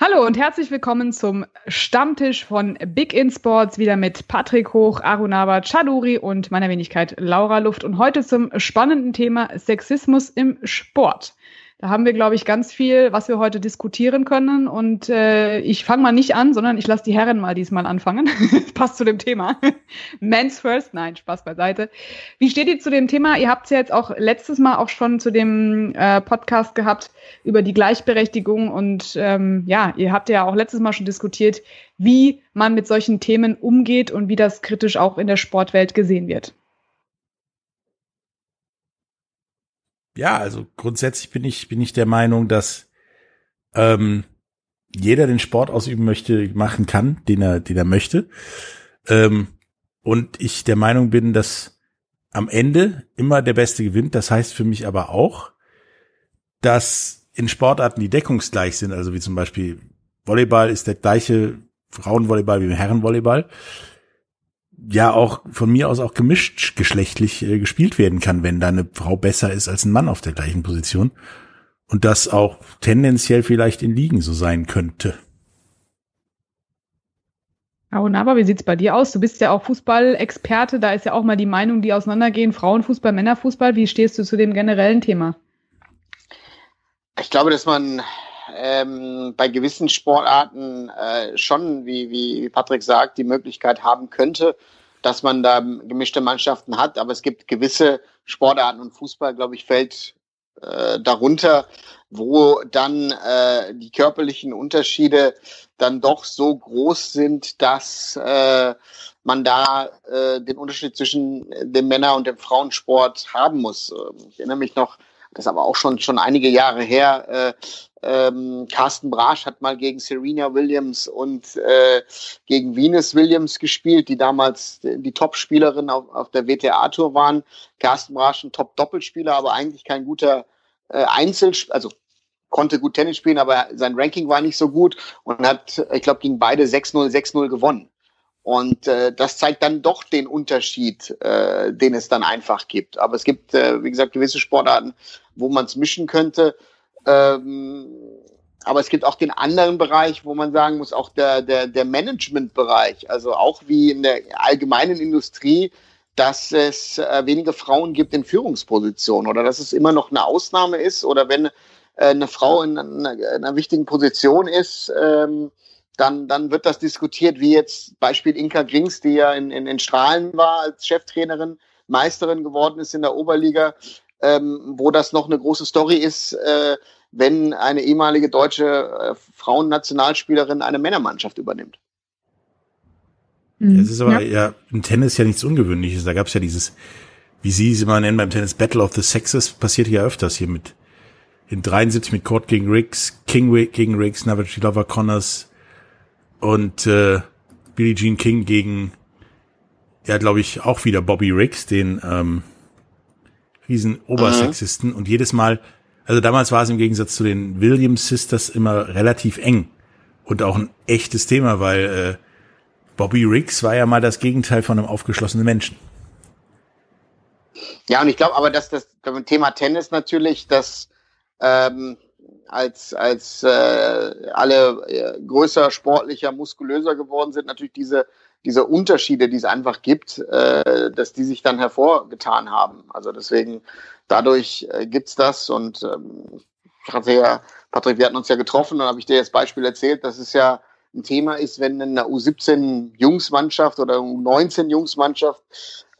Hallo und herzlich willkommen zum Stammtisch von Big In Sports, wieder mit Patrick Hoch, Arunava Chaduri und meiner Wenigkeit Laura Luft. Und heute zum spannenden Thema Sexismus im Sport. Da haben wir, glaube ich, ganz viel, was wir heute diskutieren können. Und äh, ich fange mal nicht an, sondern ich lasse die Herren mal diesmal anfangen. Passt zu dem Thema. Men's First. Nein, Spaß beiseite. Wie steht ihr zu dem Thema? Ihr habt es ja jetzt auch letztes Mal auch schon zu dem äh, Podcast gehabt über die Gleichberechtigung. Und ähm, ja, ihr habt ja auch letztes Mal schon diskutiert, wie man mit solchen Themen umgeht und wie das kritisch auch in der Sportwelt gesehen wird. Ja, also grundsätzlich bin ich, bin ich der Meinung, dass ähm, jeder den Sport ausüben möchte, machen kann, den er, den er möchte. Ähm, und ich der Meinung bin, dass am Ende immer der Beste gewinnt. Das heißt für mich aber auch, dass in Sportarten, die deckungsgleich sind, also wie zum Beispiel Volleyball ist der gleiche Frauenvolleyball wie Herrenvolleyball, ja auch von mir aus auch gemischt geschlechtlich äh, gespielt werden kann, wenn da eine Frau besser ist als ein Mann auf der gleichen Position. Und das auch tendenziell vielleicht in Ligen so sein könnte. Aber wie sieht's bei dir aus? Du bist ja auch Fußballexperte, da ist ja auch mal die Meinung, die auseinandergehen, Frauenfußball, Männerfußball. Wie stehst du zu dem generellen Thema? Ich glaube, dass man ähm, bei gewissen Sportarten äh, schon, wie, wie Patrick sagt, die Möglichkeit haben könnte, dass man da gemischte Mannschaften hat. Aber es gibt gewisse Sportarten und Fußball, glaube ich, fällt äh, darunter, wo dann äh, die körperlichen Unterschiede dann doch so groß sind, dass äh, man da äh, den Unterschied zwischen dem Männer- und dem Frauensport haben muss. Ich erinnere mich noch, das ist aber auch schon schon einige Jahre her, äh, ähm, Carsten Brasch hat mal gegen Serena Williams und äh, gegen Venus Williams gespielt, die damals die Top-Spielerin auf, auf der WTA-Tour waren. Carsten Brasch ein Top-Doppelspieler, aber eigentlich kein guter äh, Einzelspieler, also konnte gut Tennis spielen, aber sein Ranking war nicht so gut und hat, ich glaube, gegen beide 6-0, 6-0 gewonnen. Und äh, das zeigt dann doch den Unterschied, äh, den es dann einfach gibt. Aber es gibt, äh, wie gesagt, gewisse Sportarten, wo man es mischen könnte. Ähm, aber es gibt auch den anderen Bereich, wo man sagen muss, auch der, der, der Management-Bereich, also auch wie in der allgemeinen Industrie, dass es äh, wenige Frauen gibt in Führungspositionen oder dass es immer noch eine Ausnahme ist oder wenn äh, eine Frau in einer, in einer wichtigen Position ist, ähm, dann, dann wird das diskutiert, wie jetzt Beispiel Inka Grings, die ja in, in, in Strahlen war als Cheftrainerin, Meisterin geworden ist in der Oberliga, ähm, wo das noch eine große Story ist, äh, wenn eine ehemalige deutsche äh, Frauennationalspielerin eine Männermannschaft übernimmt. Mhm. Es ist aber ja. ja im Tennis ja nichts Ungewöhnliches. Da gab es ja dieses, wie Sie es immer nennen beim Tennis, Battle of the Sexes, passiert ja öfters hier mit in 73 mit Court gegen Riggs, King gegen Riggs, Navratilova Connors und äh, Billie Jean King gegen ja, glaube ich, auch wieder Bobby Riggs, den ähm, riesen Obersexisten mhm. und jedes Mal, also damals war es im Gegensatz zu den Williams Sisters immer relativ eng und auch ein echtes Thema, weil äh, Bobby Riggs war ja mal das Gegenteil von einem aufgeschlossenen Menschen. Ja, und ich glaube aber, dass das Thema Tennis natürlich, dass ähm, als, als äh, alle äh, größer, sportlicher, muskulöser geworden sind, natürlich diese diese Unterschiede, die es einfach gibt, äh, dass die sich dann hervorgetan haben. Also deswegen, dadurch äh, gibt's das und ähm, ich hatte ja, Patrick, wir hatten uns ja getroffen und habe ich dir das Beispiel erzählt, das ist ja ein Thema ist, wenn eine U17-Jungsmannschaft oder U19-Jungsmannschaft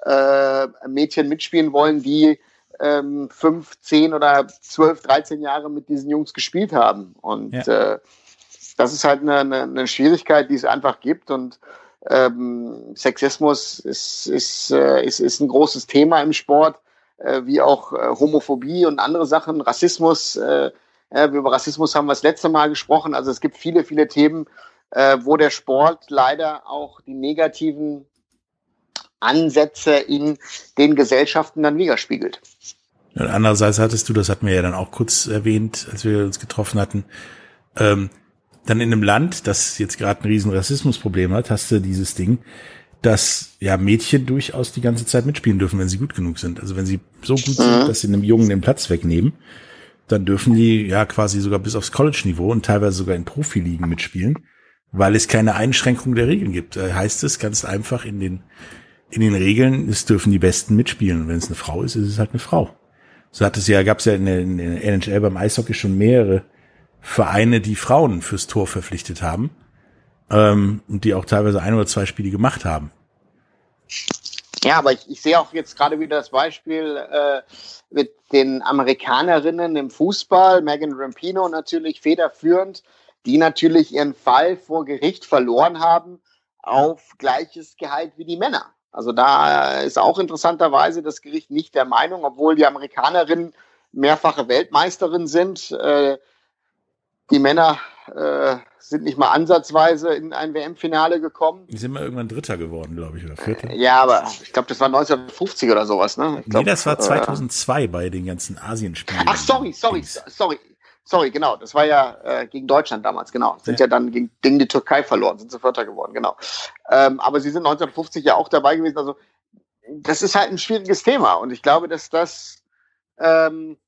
äh, Mädchen mitspielen wollen, die ähm, fünf, zehn oder zwölf, dreizehn Jahre mit diesen Jungs gespielt haben. Und ja. äh, das ist halt eine, eine, eine Schwierigkeit, die es einfach gibt. Und ähm, Sexismus ist, ist, äh, ist, ist ein großes Thema im Sport, äh, wie auch äh, Homophobie und andere Sachen, Rassismus. Äh, äh, über Rassismus haben wir das letzte Mal gesprochen. Also es gibt viele, viele Themen, äh, wo der Sport leider auch die negativen Ansätze in den Gesellschaften dann widerspiegelt. Und andererseits hattest du, das hatten wir ja dann auch kurz erwähnt, als wir uns getroffen hatten, ähm, dann in einem Land, das jetzt gerade ein riesen Rassismusproblem hat, hast du dieses Ding, dass ja Mädchen durchaus die ganze Zeit mitspielen dürfen, wenn sie gut genug sind. Also wenn sie so gut sind, mhm. dass sie einem Jungen den Platz wegnehmen, dann dürfen die ja quasi sogar bis aufs College-Niveau und teilweise sogar in Profiligen mitspielen, weil es keine Einschränkung der Regeln gibt. Da heißt es ganz einfach in den in den Regeln, es dürfen die Besten mitspielen. Und wenn es eine Frau ist, ist es halt eine Frau. So hat es ja, gab es ja in der, in der NHL beim Eishockey schon mehrere Vereine, die Frauen fürs Tor verpflichtet haben ähm, und die auch teilweise ein oder zwei Spiele gemacht haben. Ja, aber ich, ich sehe auch jetzt gerade wieder das Beispiel äh, mit den Amerikanerinnen im Fußball, Megan Rampino natürlich federführend, die natürlich ihren Fall vor Gericht verloren haben auf gleiches Gehalt wie die Männer. Also da ist auch interessanterweise das Gericht nicht der Meinung, obwohl die Amerikanerinnen mehrfache Weltmeisterin sind. Äh, die Männer äh, sind nicht mal ansatzweise in ein WM-Finale gekommen. Die sind mal irgendwann Dritter geworden, glaube ich, oder Vierter. Ja, aber ich glaube, das war 1950 oder sowas, ne? Ich glaub, nee, das war 2002 äh, bei den ganzen Asienspielen. Ach, sorry, sorry, sorry. Sorry, genau. Das war ja äh, gegen Deutschland damals, genau. Sind ja, ja dann gegen, gegen die Türkei verloren, sind sie Vierter geworden, genau. Ähm, aber sie sind 1950 ja auch dabei gewesen. Also das ist halt ein schwieriges Thema. Und ich glaube, dass das ähm,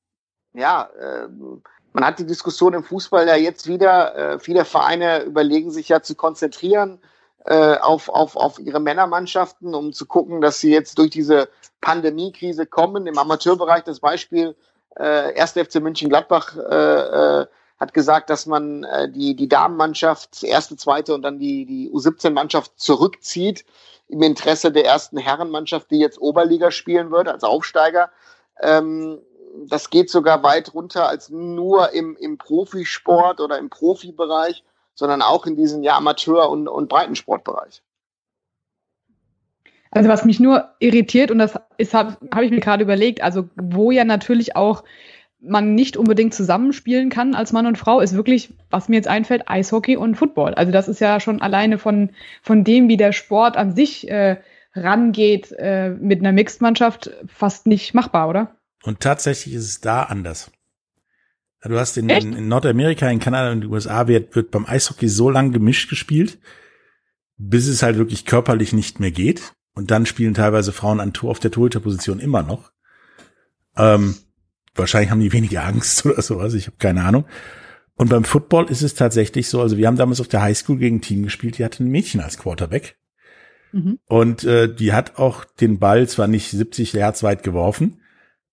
ja ähm, man hat die Diskussion im Fußball ja jetzt wieder. Äh, viele Vereine überlegen sich ja zu konzentrieren äh, auf, auf, auf ihre Männermannschaften, um zu gucken, dass sie jetzt durch diese Pandemiekrise kommen. Im Amateurbereich das Beispiel äh, 1. FC München Gladbach äh, äh, hat gesagt, dass man äh, die, die Damenmannschaft, erste, zweite und dann die, die U17-Mannschaft zurückzieht im Interesse der ersten Herrenmannschaft, die jetzt Oberliga spielen wird, als Aufsteiger. Ähm, das geht sogar weit runter als nur im, im Profisport oder im Profibereich, sondern auch in diesen ja, Amateur- und, und Breitensportbereich. Also was mich nur irritiert, und das habe hab ich mir gerade überlegt, also wo ja natürlich auch man nicht unbedingt zusammenspielen kann als Mann und Frau, ist wirklich, was mir jetzt einfällt, Eishockey und Football. Also das ist ja schon alleine von, von dem, wie der Sport an sich äh, rangeht, äh, mit einer Mixed-Mannschaft fast nicht machbar, oder? Und tatsächlich ist es da anders. Du hast in, in, in Nordamerika, in Kanada und den USA wird, wird beim Eishockey so lang gemischt gespielt, bis es halt wirklich körperlich nicht mehr geht. Und dann spielen teilweise Frauen an Tour auf der Torhüterposition immer noch. Ähm, wahrscheinlich haben die weniger Angst oder sowas, ich habe keine Ahnung. Und beim Football ist es tatsächlich so, also wir haben damals auf der Highschool gegen ein Team gespielt, die hatte ein Mädchen als Quarterback. Mhm. Und äh, die hat auch den Ball zwar nicht 70 Hertz weit geworfen,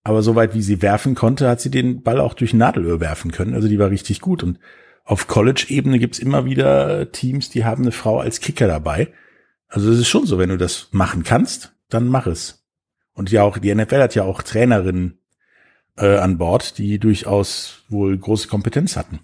aber soweit wie sie werfen konnte, hat sie den Ball auch durch Nadelöhr werfen können. Also die war richtig gut. Und auf College-Ebene gibt's immer wieder Teams, die haben eine Frau als Kicker dabei. Also es ist schon so, wenn du das machen kannst, dann mach es. Und ja auch, die NFL hat ja auch Trainerinnen äh, an Bord, die durchaus wohl große Kompetenz hatten.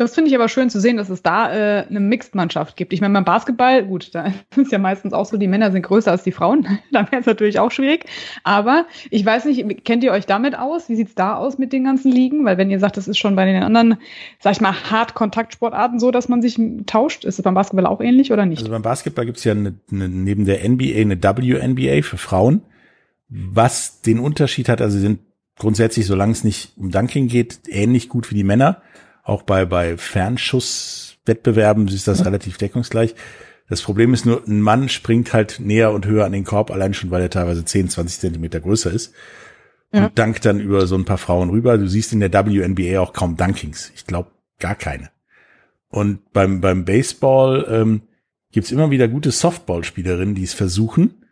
Das finde ich aber schön zu sehen, dass es da äh, eine Mixed-Mannschaft gibt. Ich meine, beim Basketball, gut, da ist ja meistens auch so, die Männer sind größer als die Frauen. da wäre es natürlich auch schwierig. Aber ich weiß nicht, kennt ihr euch damit aus? Wie sieht's da aus mit den ganzen Ligen? Weil wenn ihr sagt, das ist schon bei den anderen, sag ich mal, Hart-Kontaktsportarten so, dass man sich tauscht, ist es beim Basketball auch ähnlich oder nicht? Also beim Basketball gibt's ja eine, eine, neben der NBA eine WNBA für Frauen. Was den Unterschied hat, also sie sind grundsätzlich, solange es nicht um Dunking geht, ähnlich gut wie die Männer auch bei, bei Fernschusswettbewerben ist das relativ deckungsgleich. Das Problem ist nur, ein Mann springt halt näher und höher an den Korb, allein schon, weil er teilweise 10, 20 Zentimeter größer ist. Ja. Und dankt dann über so ein paar Frauen rüber. Du siehst in der WNBA auch kaum Dunkings. Ich glaube, gar keine. Und beim, beim Baseball ähm, gibt's immer wieder gute Softballspielerinnen, die es versuchen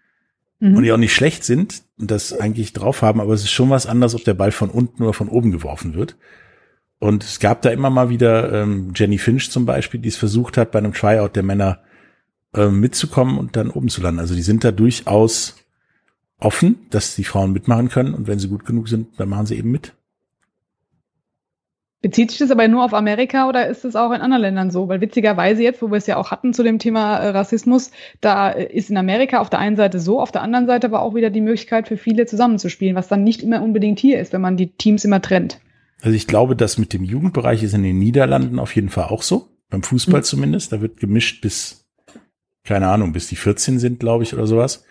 mhm. und die auch nicht schlecht sind und das eigentlich drauf haben, aber es ist schon was anderes, ob der Ball von unten oder von oben geworfen wird. Und es gab da immer mal wieder ähm, Jenny Finch zum Beispiel, die es versucht hat, bei einem Tryout der Männer ähm, mitzukommen und dann oben zu landen. Also die sind da durchaus offen, dass die Frauen mitmachen können und wenn sie gut genug sind, dann machen sie eben mit. Bezieht sich das aber nur auf Amerika oder ist es auch in anderen Ländern so? Weil witzigerweise jetzt, wo wir es ja auch hatten zu dem Thema äh, Rassismus, da äh, ist in Amerika auf der einen Seite so, auf der anderen Seite aber auch wieder die Möglichkeit für viele zusammenzuspielen, was dann nicht immer unbedingt hier ist, wenn man die Teams immer trennt. Also ich glaube, dass mit dem Jugendbereich ist in den Niederlanden auf jeden Fall auch so, beim Fußball mhm. zumindest. Da wird gemischt bis, keine Ahnung, bis die 14 sind, glaube ich, oder sowas.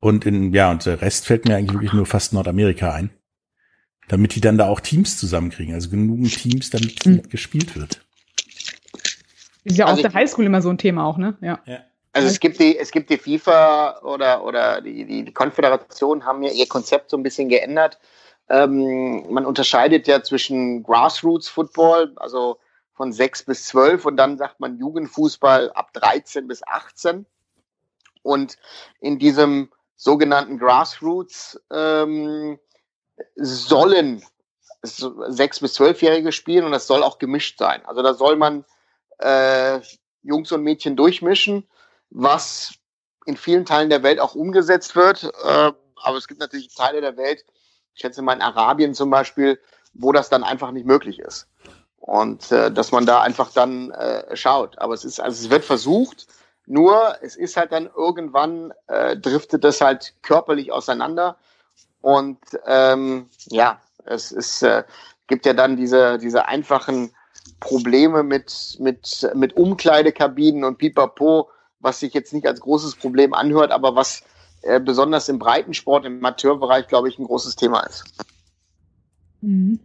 Und in, ja, und der Rest fällt mir eigentlich wirklich nur fast Nordamerika ein damit die dann da auch Teams zusammenkriegen, also genügend Teams, damit mhm. gespielt wird. Ist ja also auf der Highschool immer so ein Thema auch, ne? Ja. ja. Also es gibt die, es gibt die FIFA oder, oder die, die, die Konföderation haben ja ihr Konzept so ein bisschen geändert. Ähm, man unterscheidet ja zwischen Grassroots Football, also von sechs bis zwölf und dann sagt man Jugendfußball ab 13 bis 18. Und in diesem sogenannten Grassroots ähm, sollen sechs bis zwölfjährige spielen und das soll auch gemischt sein. Also da soll man äh, Jungs und Mädchen durchmischen, was in vielen Teilen der Welt auch umgesetzt wird. Äh, aber es gibt natürlich Teile der Welt, ich schätze mal in Arabien zum Beispiel, wo das dann einfach nicht möglich ist. Und äh, dass man da einfach dann äh, schaut. Aber es ist, also es wird versucht, nur es ist halt dann irgendwann äh, driftet es halt körperlich auseinander und ähm, ja, es ist, äh, gibt ja dann diese, diese einfachen Probleme mit, mit, mit Umkleidekabinen und Pipapo, was sich jetzt nicht als großes Problem anhört, aber was äh, besonders im Breitensport, im Amateurbereich, glaube ich, ein großes Thema ist. Mhm.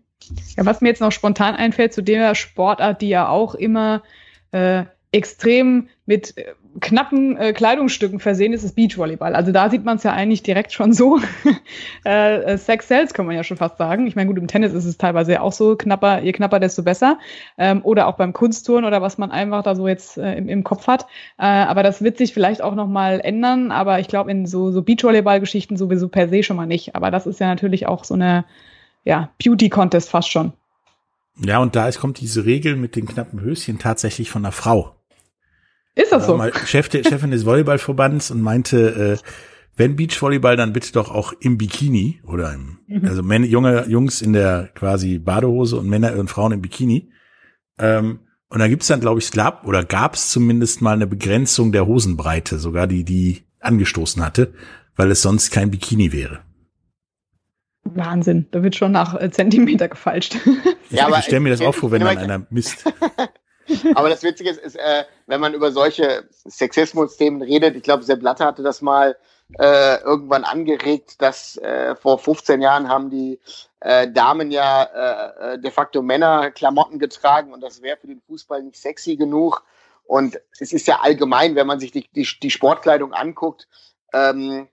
Ja, was mir jetzt noch spontan einfällt zu der Sportart, die ja auch immer äh, extrem mit äh, knappen äh, Kleidungsstücken versehen ist, ist Beachvolleyball. Also da sieht man es ja eigentlich direkt schon so. äh, äh, Sex Cells kann man ja schon fast sagen. Ich meine, gut, im Tennis ist es teilweise auch so, knapper, je knapper, desto besser. Ähm, oder auch beim Kunsttouren oder was man einfach da so jetzt äh, im, im Kopf hat. Äh, aber das wird sich vielleicht auch nochmal ändern. Aber ich glaube, in so, so Beachvolleyball-Geschichten sowieso per se schon mal nicht. Aber das ist ja natürlich auch so eine ja, Beauty-Contest fast schon. Ja, und da ist, kommt diese Regel mit den knappen Höschen tatsächlich von der Frau. Ist das so? Mal Chef, Chefin des Volleyballverbands und meinte, äh, wenn Beachvolleyball, dann bitte doch auch im Bikini oder im, mhm. also Männer, junge Jungs in der quasi Badehose und Männer und Frauen im Bikini. Ähm, und da gibt's dann, glaube ich, gab oder gab es zumindest mal eine Begrenzung der Hosenbreite, sogar die, die angestoßen hatte, weil es sonst kein Bikini wäre. Wahnsinn, da wird schon nach äh, Zentimeter gefalscht. ja, aber ich stelle mir das auch vor, wenn dann einer misst. Aber das Witzige ist, ist äh, wenn man über solche Sexismus-Themen redet, ich glaube, Sepp Blatter hatte das mal äh, irgendwann angeregt, dass äh, vor 15 Jahren haben die äh, Damen ja äh, äh, de facto Männerklamotten getragen und das wäre für den Fußball nicht sexy genug. Und es ist ja allgemein, wenn man sich die, die, die Sportkleidung anguckt, ähm,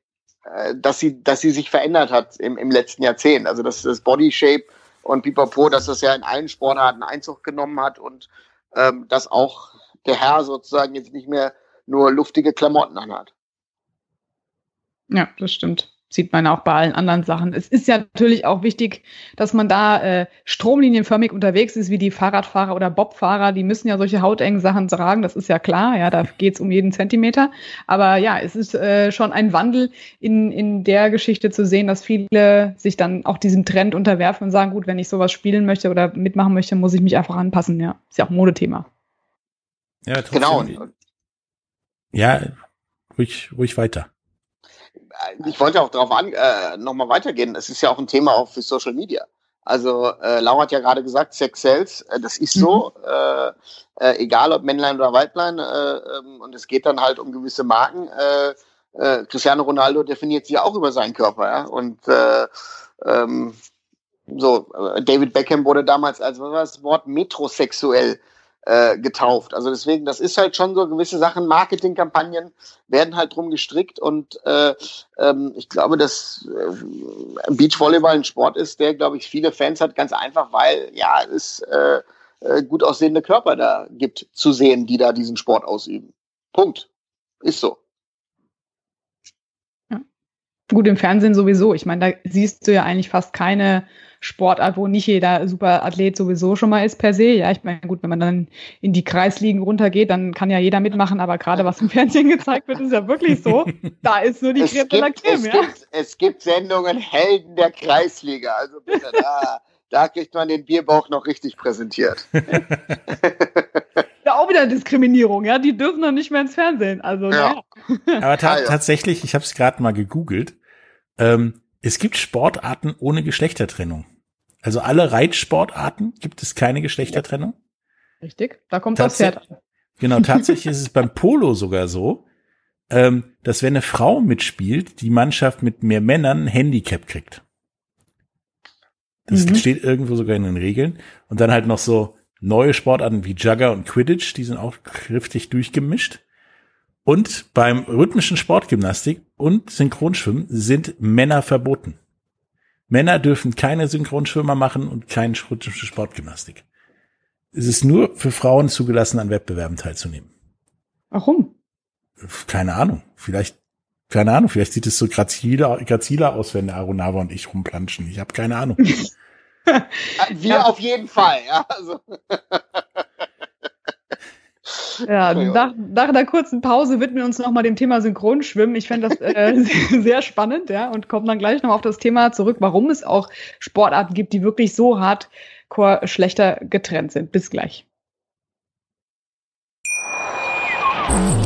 äh, dass sie, dass sie sich verändert hat im, im letzten Jahrzehnt. Also dass das Body Shape und Pipapo, dass das ja in allen Sportarten Einzug genommen hat und ähm, dass auch der Herr sozusagen jetzt nicht mehr nur luftige Klamotten anhat. Ja, das stimmt. Sieht man auch bei allen anderen Sachen. Es ist ja natürlich auch wichtig, dass man da äh, stromlinienförmig unterwegs ist, wie die Fahrradfahrer oder Bobfahrer. Die müssen ja solche hautengen Sachen tragen, das ist ja klar. Ja, da geht's um jeden Zentimeter. Aber ja, es ist äh, schon ein Wandel in, in der Geschichte zu sehen, dass viele sich dann auch diesem Trend unterwerfen und sagen, gut, wenn ich sowas spielen möchte oder mitmachen möchte, muss ich mich einfach anpassen. Ja, ist ja auch ein Modethema. Ja, trotzdem, genau. Ja, ruhig, ruhig weiter ich wollte auch darauf an, äh, nochmal weitergehen. Es ist ja auch ein Thema auch für Social Media. Also äh, Laura hat ja gerade gesagt, Sex sells, äh, das ist so, mhm. äh, äh, egal ob Männlein oder Weiblein, äh, ähm, und es geht dann halt um gewisse Marken. Äh, äh, Cristiano Ronaldo definiert sich auch über seinen Körper, ja. Und äh, ähm, so, äh, David Beckham wurde damals als was war das Wort metrosexuell äh, getauft. Also deswegen, das ist halt schon so gewisse Sachen, Marketingkampagnen werden halt drum gestrickt und äh, ähm, ich glaube, dass äh, Beachvolleyball ein Sport ist, der, glaube ich, viele Fans hat, ganz einfach, weil ja es äh, äh, gut aussehende Körper da gibt zu sehen, die da diesen Sport ausüben. Punkt. Ist so. Gut, im Fernsehen sowieso. Ich meine, da siehst du ja eigentlich fast keine Sportart, wo nicht jeder Superathlet sowieso schon mal ist per se. Ja, ich meine, gut, wenn man dann in die Kreisligen runtergeht, dann kann ja jeder mitmachen, aber gerade was im Fernsehen gezeigt wird, ist ja wirklich so. Da ist nur die es Creme gibt, Creme, es, ja? gibt, es gibt Sendungen Helden der Kreisliga. Also bitte, da, da kriegt man den Bierbauch noch richtig präsentiert. wieder Diskriminierung, ja. Die dürfen noch nicht mehr ins Fernsehen. Also, ja. ja. Aber ta tatsächlich, ich habe es gerade mal gegoogelt. Ähm, es gibt Sportarten ohne Geschlechtertrennung. Also alle Reitsportarten gibt es keine Geschlechtertrennung. Richtig, da kommt das Pferd an. Genau, tatsächlich ist es beim Polo sogar so, ähm, dass wenn eine Frau mitspielt, die Mannschaft mit mehr Männern ein Handicap kriegt. Das mhm. steht irgendwo sogar in den Regeln. Und dann halt noch so neue Sportarten wie Jugger und Quidditch, die sind auch kräftig durchgemischt. Und beim rhythmischen Sportgymnastik und Synchronschwimmen sind Männer verboten. Männer dürfen keine Synchronschwimmer machen und keine rhythmische Sportgymnastik. Es ist nur für Frauen zugelassen, an Wettbewerben teilzunehmen. Warum? Keine Ahnung. Vielleicht, keine Ahnung, vielleicht sieht es so graziler, graziler aus, wenn Arunava und ich rumplanschen. Ich habe keine Ahnung. Wir ja. auf jeden Fall, ja. Also. Ja, nach, nach einer kurzen Pause widmen wir uns nochmal dem Thema Synchronschwimmen. Ich fände das äh, sehr spannend, ja, und kommen dann gleich noch auf das Thema zurück, warum es auch Sportarten gibt, die wirklich so hardcore schlechter getrennt sind. Bis gleich.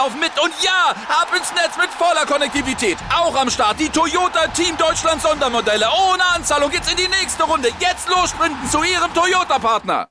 laufen mit und ja, ab ins Netz mit voller Konnektivität. Auch am Start die Toyota Team Deutschland Sondermodelle. Ohne Anzahlung geht's in die nächste Runde. Jetzt los sprinten zu Ihrem Toyota-Partner.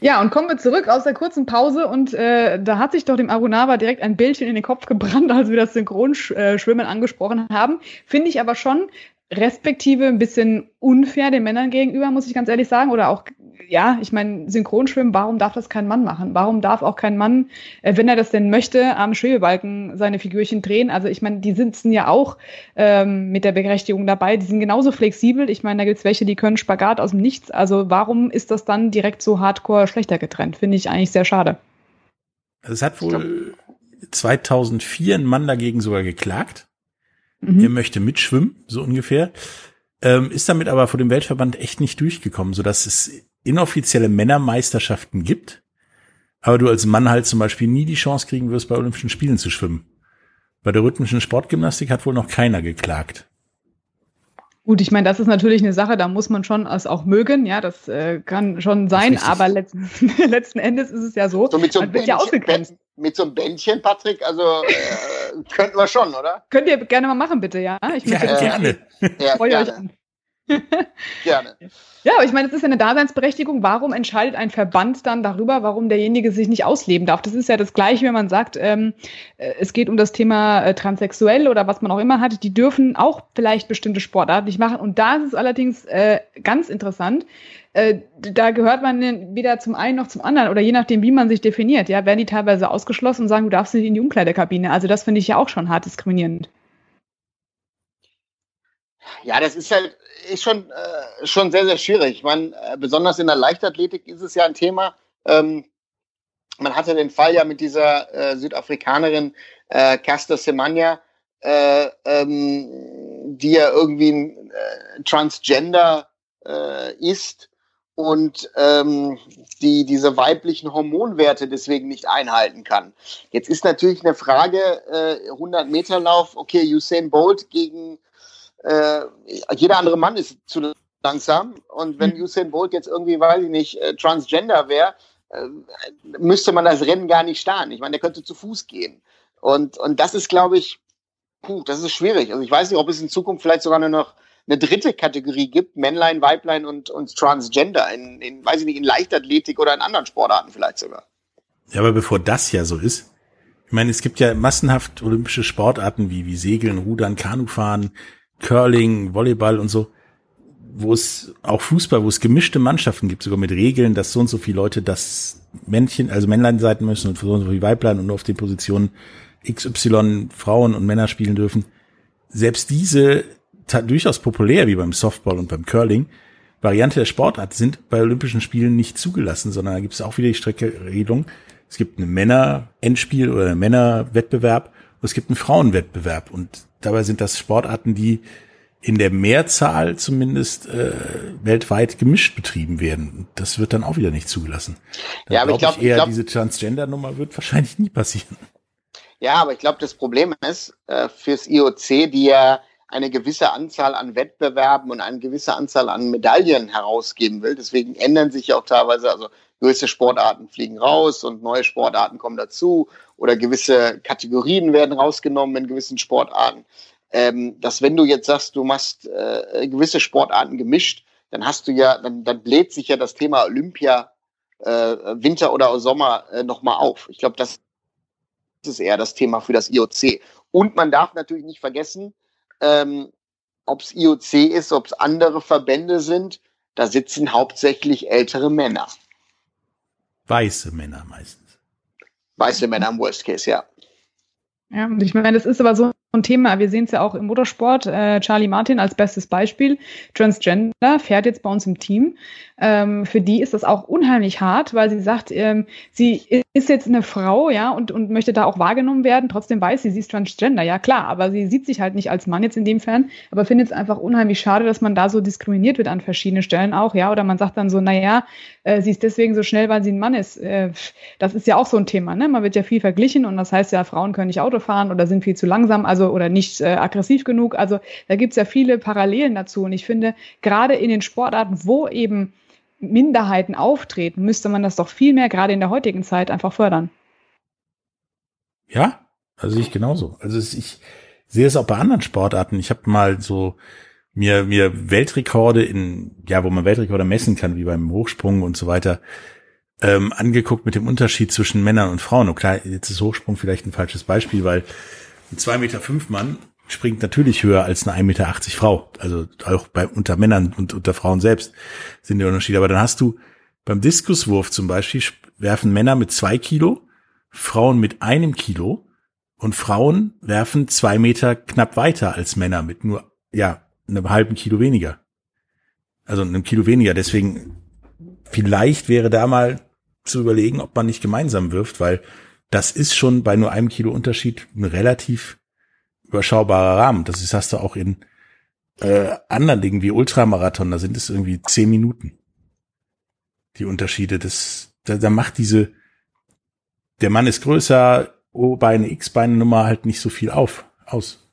Ja, und kommen wir zurück aus der kurzen Pause und äh, da hat sich doch dem Arunava direkt ein Bildchen in den Kopf gebrannt, als wir das Synchronschwimmen angesprochen haben. Finde ich aber schon respektive ein bisschen unfair den Männern gegenüber, muss ich ganz ehrlich sagen. Oder auch, ja, ich meine, Synchronschwimmen, warum darf das kein Mann machen? Warum darf auch kein Mann, äh, wenn er das denn möchte, am Schwebebalken seine Figürchen drehen? Also ich meine, die sitzen ja auch ähm, mit der Berechtigung dabei, die sind genauso flexibel. Ich meine, da gibt's welche, die können Spagat aus dem Nichts. Also warum ist das dann direkt so hardcore schlechter getrennt? Finde ich eigentlich sehr schade. Es hat wohl 2004 ein Mann dagegen sogar geklagt Mhm. Er möchte mitschwimmen, so ungefähr. Ähm, ist damit aber vor dem Weltverband echt nicht durchgekommen, so dass es inoffizielle Männermeisterschaften gibt, aber du als Mann halt zum Beispiel nie die Chance kriegen wirst, bei Olympischen Spielen zu schwimmen. Bei der rhythmischen Sportgymnastik hat wohl noch keiner geklagt. Gut, ich meine, das ist natürlich eine Sache, da muss man schon es auch mögen, ja, das äh, kann schon sein, aber letzten, letzten Endes ist es ja so, so mit so man wird ja ausgegrenzt. Mit so einem Bändchen, Patrick, also äh, könnten wir schon, oder? Könnt ihr gerne mal machen, bitte, ja? Ich ja, gerne. Ja, gerne. Gerne. Ja, aber ich meine, es ist ja eine Daseinsberechtigung. Warum entscheidet ein Verband dann darüber, warum derjenige sich nicht ausleben darf? Das ist ja das Gleiche, wenn man sagt, ähm, äh, es geht um das Thema äh, transsexuell oder was man auch immer hat. Die dürfen auch vielleicht bestimmte Sportarten nicht machen. Und da ist es allerdings äh, ganz interessant. Äh, da gehört man weder zum einen noch zum anderen oder je nachdem, wie man sich definiert. Ja, werden die teilweise ausgeschlossen und sagen, du darfst nicht in die Umkleidekabine. Also das finde ich ja auch schon hart diskriminierend. Ja, das ist halt ist schon, äh, schon sehr, sehr schwierig. Ich meine, äh, besonders in der Leichtathletik ist es ja ein Thema. Ähm, man hatte den Fall ja mit dieser äh, Südafrikanerin äh, Caster Semenya, äh, ähm, die ja irgendwie ein äh, Transgender äh, ist und ähm, die diese weiblichen Hormonwerte deswegen nicht einhalten kann. Jetzt ist natürlich eine Frage, äh, 100 Meter Lauf, okay, Usain Bolt gegen äh, jeder andere Mann ist zu langsam. Und wenn mhm. Usain Bolt jetzt irgendwie, weiß ich nicht, äh, Transgender wäre, äh, müsste man das Rennen gar nicht starten. Ich meine, der könnte zu Fuß gehen. Und, und das ist, glaube ich, puh, das ist schwierig. Also ich weiß nicht, ob es in Zukunft vielleicht sogar nur noch eine dritte Kategorie gibt, Männlein, Weiblein und, und Transgender, in, in, weiß ich nicht, in Leichtathletik oder in anderen Sportarten vielleicht sogar. Ja, aber bevor das ja so ist, Ich meine, es gibt ja massenhaft olympische Sportarten wie, wie Segeln, Rudern, Kanufahren, Curling, Volleyball und so, wo es auch Fußball, wo es gemischte Mannschaften gibt, sogar mit Regeln, dass so und so viele Leute das Männchen, also Männlein sein müssen und so und so viele Weiblein und nur auf den Positionen XY Frauen und Männer spielen dürfen. Selbst diese durchaus populär wie beim Softball und beim Curling Variante der Sportart sind bei Olympischen Spielen nicht zugelassen, sondern da gibt es auch wieder die Streckeregelung. Es gibt ein Männer-Endspiel oder Männer-Wettbewerb und es gibt einen Frauenwettbewerb. Und dabei sind das Sportarten, die in der Mehrzahl zumindest äh, weltweit gemischt betrieben werden. Das wird dann auch wieder nicht zugelassen. Dann ja, aber glaub ich glaube, eher glaub, diese Transgender-Nummer wird wahrscheinlich nie passieren. Ja, aber ich glaube, das Problem ist äh, fürs IOC, die ja eine gewisse Anzahl an Wettbewerben und eine gewisse Anzahl an Medaillen herausgeben will. Deswegen ändern sich ja auch teilweise, also gewisse Sportarten fliegen raus und neue Sportarten kommen dazu oder gewisse Kategorien werden rausgenommen in gewissen Sportarten. Ähm, dass wenn du jetzt sagst, du machst äh, gewisse Sportarten gemischt, dann hast du ja, dann, dann bläht sich ja das Thema Olympia äh, Winter oder Sommer äh, nochmal auf. Ich glaube, das ist eher das Thema für das IOC. Und man darf natürlich nicht vergessen, ähm, ob es IOC ist, ob es andere Verbände sind, da sitzen hauptsächlich ältere Männer. Weiße Männer meistens. Weiße Männer im Worst Case, ja. Ja, und ich meine, das ist aber so ein Thema. Wir sehen es ja auch im Motorsport. Äh, Charlie Martin als bestes Beispiel. Transgender fährt jetzt bei uns im Team. Ähm, für die ist das auch unheimlich hart, weil sie sagt, ähm, sie ist jetzt eine Frau, ja, und, und möchte da auch wahrgenommen werden. Trotzdem weiß sie, sie ist Transgender, ja klar, aber sie sieht sich halt nicht als Mann jetzt in dem Fern, aber findet es einfach unheimlich schade, dass man da so diskriminiert wird an verschiedenen Stellen auch, ja, oder man sagt dann so, naja, äh, sie ist deswegen so schnell, weil sie ein Mann ist. Äh, das ist ja auch so ein Thema, ne? Man wird ja viel verglichen und das heißt ja, Frauen können nicht Auto fahren oder sind viel zu langsam, also oder nicht äh, aggressiv genug. Also da gibt's ja viele Parallelen dazu. Und ich finde, gerade in den Sportarten, wo eben Minderheiten auftreten, müsste man das doch viel mehr gerade in der heutigen Zeit einfach fördern. Ja, also ich genauso. Also ich sehe es auch bei anderen Sportarten. Ich habe mal so mir mir Weltrekorde in ja, wo man Weltrekorde messen kann, wie beim Hochsprung und so weiter, ähm, angeguckt mit dem Unterschied zwischen Männern und Frauen. Und klar, jetzt ist Hochsprung vielleicht ein falsches Beispiel, weil ein 2,5 Meter fünf Mann springt natürlich höher als eine 1,80 Meter Frau. Also auch bei unter Männern und unter Frauen selbst sind die Unterschiede. Aber dann hast du beim Diskuswurf zum Beispiel werfen Männer mit zwei Kilo, Frauen mit einem Kilo und Frauen werfen zwei Meter knapp weiter als Männer mit nur, ja, einem halben Kilo weniger. Also einem Kilo weniger. Deswegen vielleicht wäre da mal zu überlegen, ob man nicht gemeinsam wirft, weil das ist schon bei nur einem Kilo Unterschied ein relativ überschaubarer Rahmen. Das ist, hast du auch in äh, anderen Dingen wie Ultramarathon, da sind es irgendwie zehn Minuten. Die Unterschiede, das, da, da macht diese, der Mann ist größer, O-Beine, X-Beine Nummer halt nicht so viel auf, aus.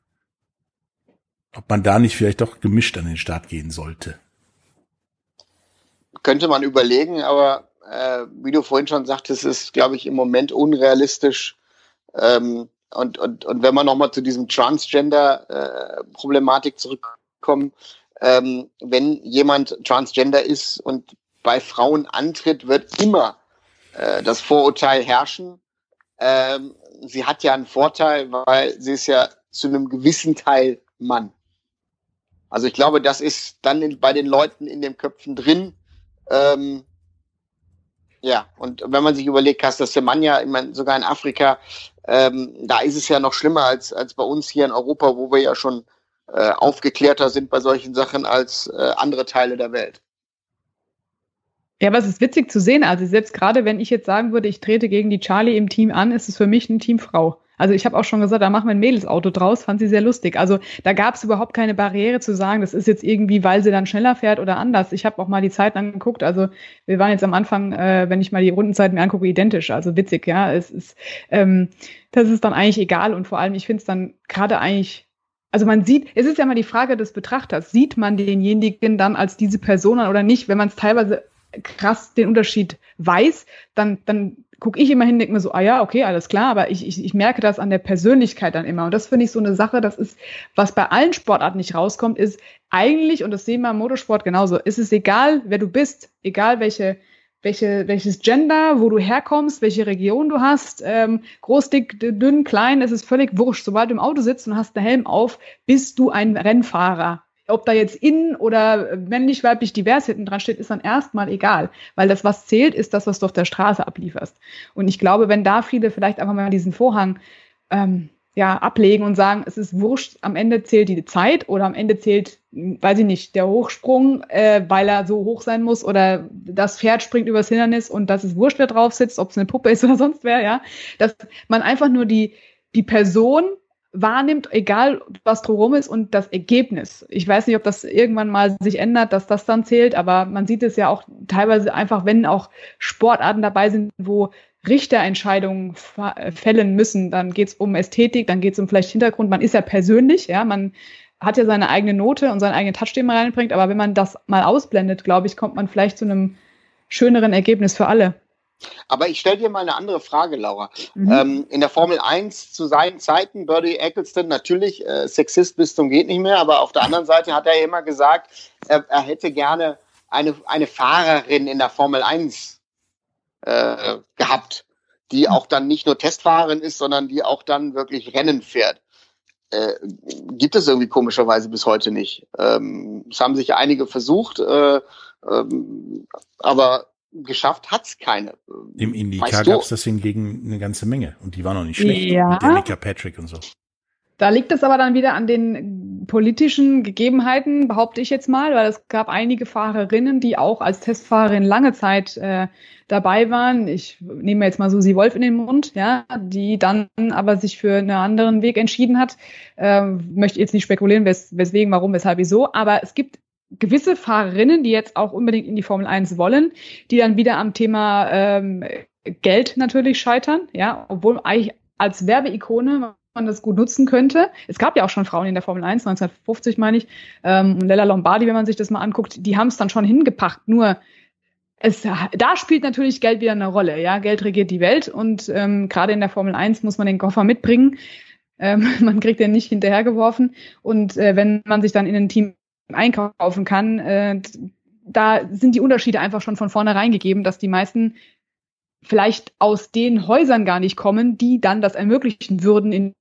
Ob man da nicht vielleicht doch gemischt an den Start gehen sollte. Könnte man überlegen, aber äh, wie du vorhin schon sagtest, ist, glaube ich, im Moment unrealistisch. Ähm, und, und, und wenn wir nochmal zu diesem Transgender-Problematik äh, zurückkommen, ähm, wenn jemand Transgender ist und bei Frauen antritt, wird immer äh, das Vorurteil herrschen. Ähm, sie hat ja einen Vorteil, weil sie ist ja zu einem gewissen Teil Mann. Also ich glaube, das ist dann in, bei den Leuten in den Köpfen drin. Ähm, ja, und wenn man sich überlegt, Castor Semanya, ich meine, sogar in Afrika, ähm, da ist es ja noch schlimmer als, als bei uns hier in Europa, wo wir ja schon äh, aufgeklärter sind bei solchen Sachen als äh, andere Teile der Welt. Ja, aber es ist witzig zu sehen. Also selbst gerade wenn ich jetzt sagen würde, ich trete gegen die Charlie im Team an, ist es für mich eine Teamfrau. Also ich habe auch schon gesagt, da machen wir ein Mädelsauto draus, fand sie sehr lustig. Also da gab es überhaupt keine Barriere zu sagen, das ist jetzt irgendwie, weil sie dann schneller fährt oder anders. Ich habe auch mal die Zeiten angeguckt. Also wir waren jetzt am Anfang, äh, wenn ich mal die Rundenzeiten mir angucke, identisch. Also witzig, ja. Es ist, ähm, das ist dann eigentlich egal und vor allem, ich finde es dann gerade eigentlich also man sieht, es ist ja mal die Frage des Betrachters, sieht man denjenigen dann als diese Person oder nicht? Wenn man es teilweise krass den Unterschied weiß, dann, dann gucke ich immer hin, denke mir so, ah ja, okay, alles klar, aber ich, ich, ich merke das an der Persönlichkeit dann immer. Und das finde ich so eine Sache, das ist, was bei allen Sportarten nicht rauskommt, ist eigentlich, und das sehen wir im Motorsport genauso, ist es egal, wer du bist, egal welche, welche, welches Gender, wo du herkommst, welche Region du hast, ähm, groß, dick, dünn, klein, es ist völlig wurscht. Sobald du im Auto sitzt und hast einen Helm auf, bist du ein Rennfahrer. Ob da jetzt innen oder männlich, weiblich, divers hinten dran steht, ist dann erstmal egal. Weil das, was zählt, ist das, was du auf der Straße ablieferst. Und ich glaube, wenn da viele vielleicht einfach mal diesen Vorhang ähm, ja, ablegen und sagen, es ist wurscht, am Ende zählt die Zeit oder am Ende zählt, weiß ich nicht, der Hochsprung, äh, weil er so hoch sein muss oder das Pferd springt übers Hindernis und das ist wurscht, wer drauf sitzt, ob es eine Puppe ist oder sonst wer, ja. Dass man einfach nur die, die Person wahrnimmt, egal was drumherum ist und das Ergebnis. Ich weiß nicht, ob das irgendwann mal sich ändert, dass das dann zählt, aber man sieht es ja auch teilweise einfach, wenn auch Sportarten dabei sind, wo Richterentscheidungen fällen müssen, dann geht es um Ästhetik, dann geht es um vielleicht Hintergrund. Man ist ja persönlich, ja, man hat ja seine eigene Note und seinen eigenen Touch, den man reinbringt, aber wenn man das mal ausblendet, glaube ich, kommt man vielleicht zu einem schöneren Ergebnis für alle. Aber ich stelle dir mal eine andere Frage, Laura. Mhm. Ähm, in der Formel 1 zu seinen Zeiten, Birdie Eccleston, natürlich äh, Sexist bis zum geht nicht mehr, aber auf der anderen Seite hat er immer gesagt, er, er hätte gerne eine, eine Fahrerin in der Formel 1 äh, gehabt, die auch dann nicht nur Testfahrerin ist, sondern die auch dann wirklich Rennen fährt. Äh, gibt es irgendwie komischerweise bis heute nicht. Ähm, es haben sich einige versucht, äh, ähm, aber geschafft hat's keine. Im Indica gab es das hingegen eine ganze Menge und die war noch nicht schlecht. Ja. Mit Danica Patrick und so. Da liegt es aber dann wieder an den politischen Gegebenheiten, behaupte ich jetzt mal, weil es gab einige Fahrerinnen, die auch als Testfahrerin lange Zeit äh, dabei waren. Ich nehme jetzt mal Susi Wolf in den Mund, ja, die dann aber sich für einen anderen Weg entschieden hat. Ähm, möchte jetzt nicht spekulieren, wes weswegen, warum, weshalb, wieso, aber es gibt gewisse Fahrerinnen, die jetzt auch unbedingt in die Formel 1 wollen, die dann wieder am Thema ähm, Geld natürlich scheitern, ja, obwohl eigentlich als Werbeikone man das gut nutzen könnte. Es gab ja auch schon Frauen in der Formel 1, 1950 meine ich, ähm, Lella Lombardi, wenn man sich das mal anguckt, die haben es dann schon hingepackt. Nur es, da spielt natürlich Geld wieder eine Rolle. Ja, Geld regiert die Welt und ähm, gerade in der Formel 1 muss man den Koffer mitbringen. Ähm, man kriegt den nicht hinterhergeworfen und äh, wenn man sich dann in ein Team einkaufen kann, äh, da sind die Unterschiede einfach schon von vornherein gegeben, dass die meisten vielleicht aus den Häusern gar nicht kommen, die dann das ermöglichen würden, in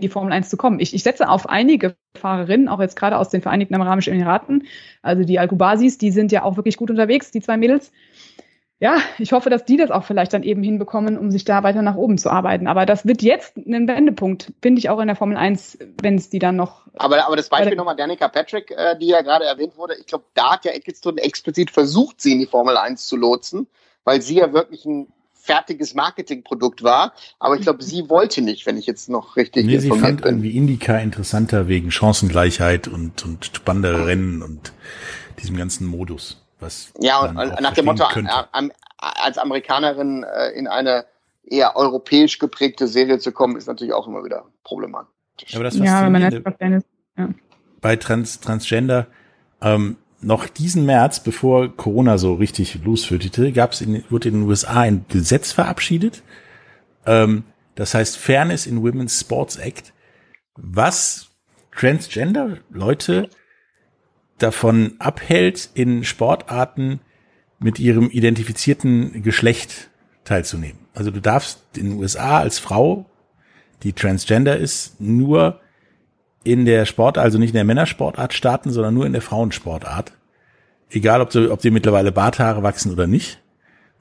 die Formel 1 zu kommen. Ich, ich setze auf einige Fahrerinnen, auch jetzt gerade aus den Vereinigten Arabischen Emiraten, also die Al-Kubasis, die sind ja auch wirklich gut unterwegs, die zwei Mädels. Ja, ich hoffe, dass die das auch vielleicht dann eben hinbekommen, um sich da weiter nach oben zu arbeiten. Aber das wird jetzt ein Wendepunkt, finde ich auch in der Formel 1, wenn es die dann noch. Aber, aber das Beispiel nochmal Danica Patrick, äh, die ja gerade erwähnt wurde, ich glaube, da hat ja Eccleston explizit versucht, sie in die Formel 1 zu lotsen, weil sie ja wirklich ein fertiges Marketingprodukt war. Aber ich glaube, sie wollte nicht, wenn ich jetzt noch richtig nee, sie fand bin. irgendwie Indica interessanter wegen Chancengleichheit und, und spannendere Rennen und diesem ganzen Modus. Was ja, und nach dem Motto, könnte. als Amerikanerin äh, in eine eher europäisch geprägte Serie zu kommen, ist natürlich auch immer wieder problematisch. Aber das ja, wenn man das ja. bei Trans Transgender, ähm, noch diesen März, bevor Corona so richtig losführte, gab es in, wurde in den USA ein Gesetz verabschiedet. Ähm, das heißt Fairness in Women's Sports Act, was Transgender Leute davon abhält, in Sportarten mit ihrem identifizierten Geschlecht teilzunehmen. Also du darfst in den USA als Frau, die Transgender ist, nur in der Sport, also nicht in der Männersportart starten, sondern nur in der Frauensportart. Egal, ob, sie, ob sie mittlerweile Barthaare wachsen oder nicht.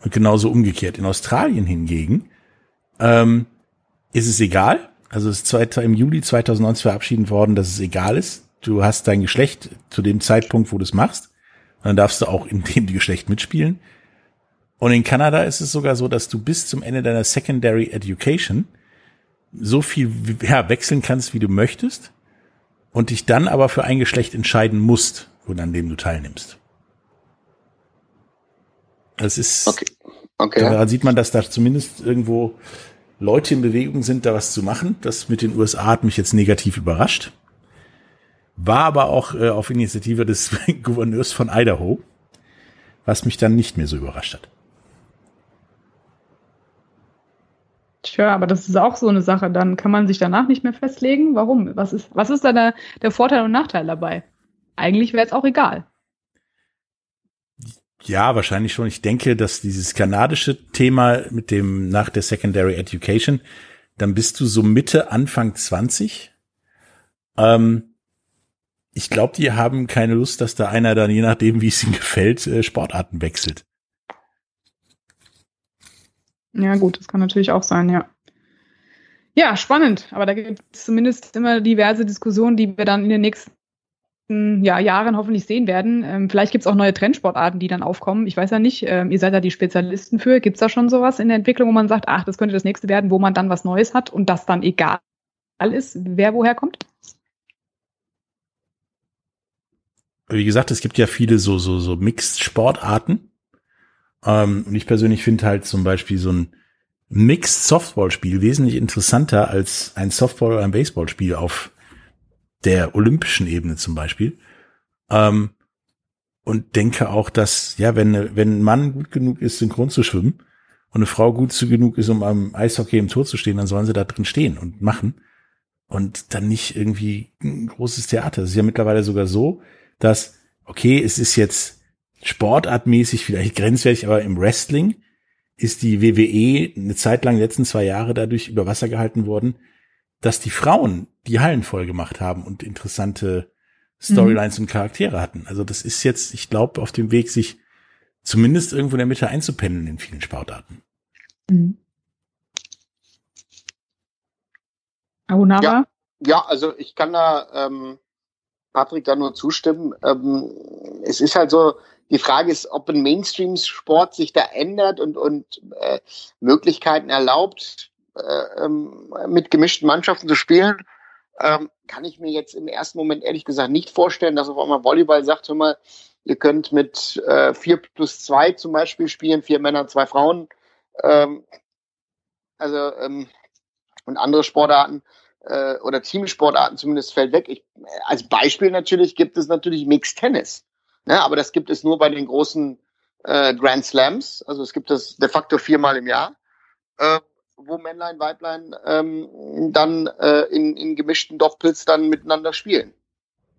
Und genauso umgekehrt. In Australien hingegen ähm, ist es egal. Also es ist im Juli 2019 verabschiedet worden, dass es egal ist. Du hast dein Geschlecht zu dem Zeitpunkt, wo du es machst. Und dann darfst du auch in dem Geschlecht mitspielen. Und in Kanada ist es sogar so, dass du bis zum Ende deiner Secondary Education so viel ja, wechseln kannst, wie du möchtest und dich dann aber für ein Geschlecht entscheiden musst, an dem du teilnimmst. Das ist, okay. Okay. daran sieht man, dass da zumindest irgendwo Leute in Bewegung sind, da was zu machen. Das mit den USA hat mich jetzt negativ überrascht. War aber auch äh, auf Initiative des Gouverneurs von Idaho, was mich dann nicht mehr so überrascht hat. Tja, aber das ist auch so eine Sache. Dann kann man sich danach nicht mehr festlegen. Warum? Was ist, was ist da der, der Vorteil und Nachteil dabei? Eigentlich wäre es auch egal. Ja, wahrscheinlich schon. Ich denke, dass dieses kanadische Thema mit dem nach der Secondary Education, dann bist du so Mitte, Anfang 20. Ähm, ich glaube, die haben keine Lust, dass da einer dann, je nachdem, wie es ihnen gefällt, äh, Sportarten wechselt. Ja, gut, das kann natürlich auch sein, ja. Ja, spannend. Aber da gibt es zumindest immer diverse Diskussionen, die wir dann in den nächsten ja, Jahren hoffentlich sehen werden. Ähm, vielleicht gibt es auch neue Trendsportarten, die dann aufkommen. Ich weiß ja nicht, ähm, ihr seid da die Spezialisten für. Gibt es da schon sowas in der Entwicklung, wo man sagt, ach, das könnte das nächste werden, wo man dann was Neues hat und das dann egal ist, wer woher kommt? Wie gesagt, es gibt ja viele so, so, so Mixed-Sportarten. Ähm, und ich persönlich finde halt zum Beispiel so ein Mixed Softball-Spiel wesentlich interessanter als ein Softball- oder ein Baseballspiel auf der olympischen Ebene zum Beispiel. Ähm, und denke auch, dass, ja, wenn, wenn ein Mann gut genug ist, synchron zu schwimmen und eine Frau gut genug ist, um am Eishockey im Tor zu stehen, dann sollen sie da drin stehen und machen. Und dann nicht irgendwie ein großes Theater. Es ist ja mittlerweile sogar so, dass, okay, es ist jetzt sportartmäßig vielleicht grenzwertig, aber im Wrestling ist die WWE eine Zeit lang, letzten zwei Jahre dadurch über Wasser gehalten worden, dass die Frauen die Hallen voll gemacht haben und interessante Storylines mhm. und Charaktere hatten. Also das ist jetzt, ich glaube, auf dem Weg, sich zumindest irgendwo in der Mitte einzupendeln in vielen Sportarten. Mhm. Ja, ja, also ich kann da ähm, Patrick da nur zustimmen. Ähm, es ist halt so, die Frage ist, ob ein Mainstream-Sport sich da ändert und, und äh, Möglichkeiten erlaubt, äh, ähm, mit gemischten Mannschaften zu spielen. Ähm, kann ich mir jetzt im ersten Moment ehrlich gesagt nicht vorstellen, dass auf einmal Volleyball sagt, hör mal, ihr könnt mit äh, vier plus zwei zum Beispiel spielen, vier Männer, zwei Frauen. Ähm, also ähm, und andere Sportarten äh, oder Teamsportarten zumindest fällt weg. Ich, als Beispiel natürlich gibt es natürlich Mixed Tennis. Ne? Aber das gibt es nur bei den großen äh, Grand Slams. Also es gibt das de facto viermal im Jahr. Äh, wo Männlein, Weiblein ähm, dann äh, in, in gemischten Doppels dann miteinander spielen.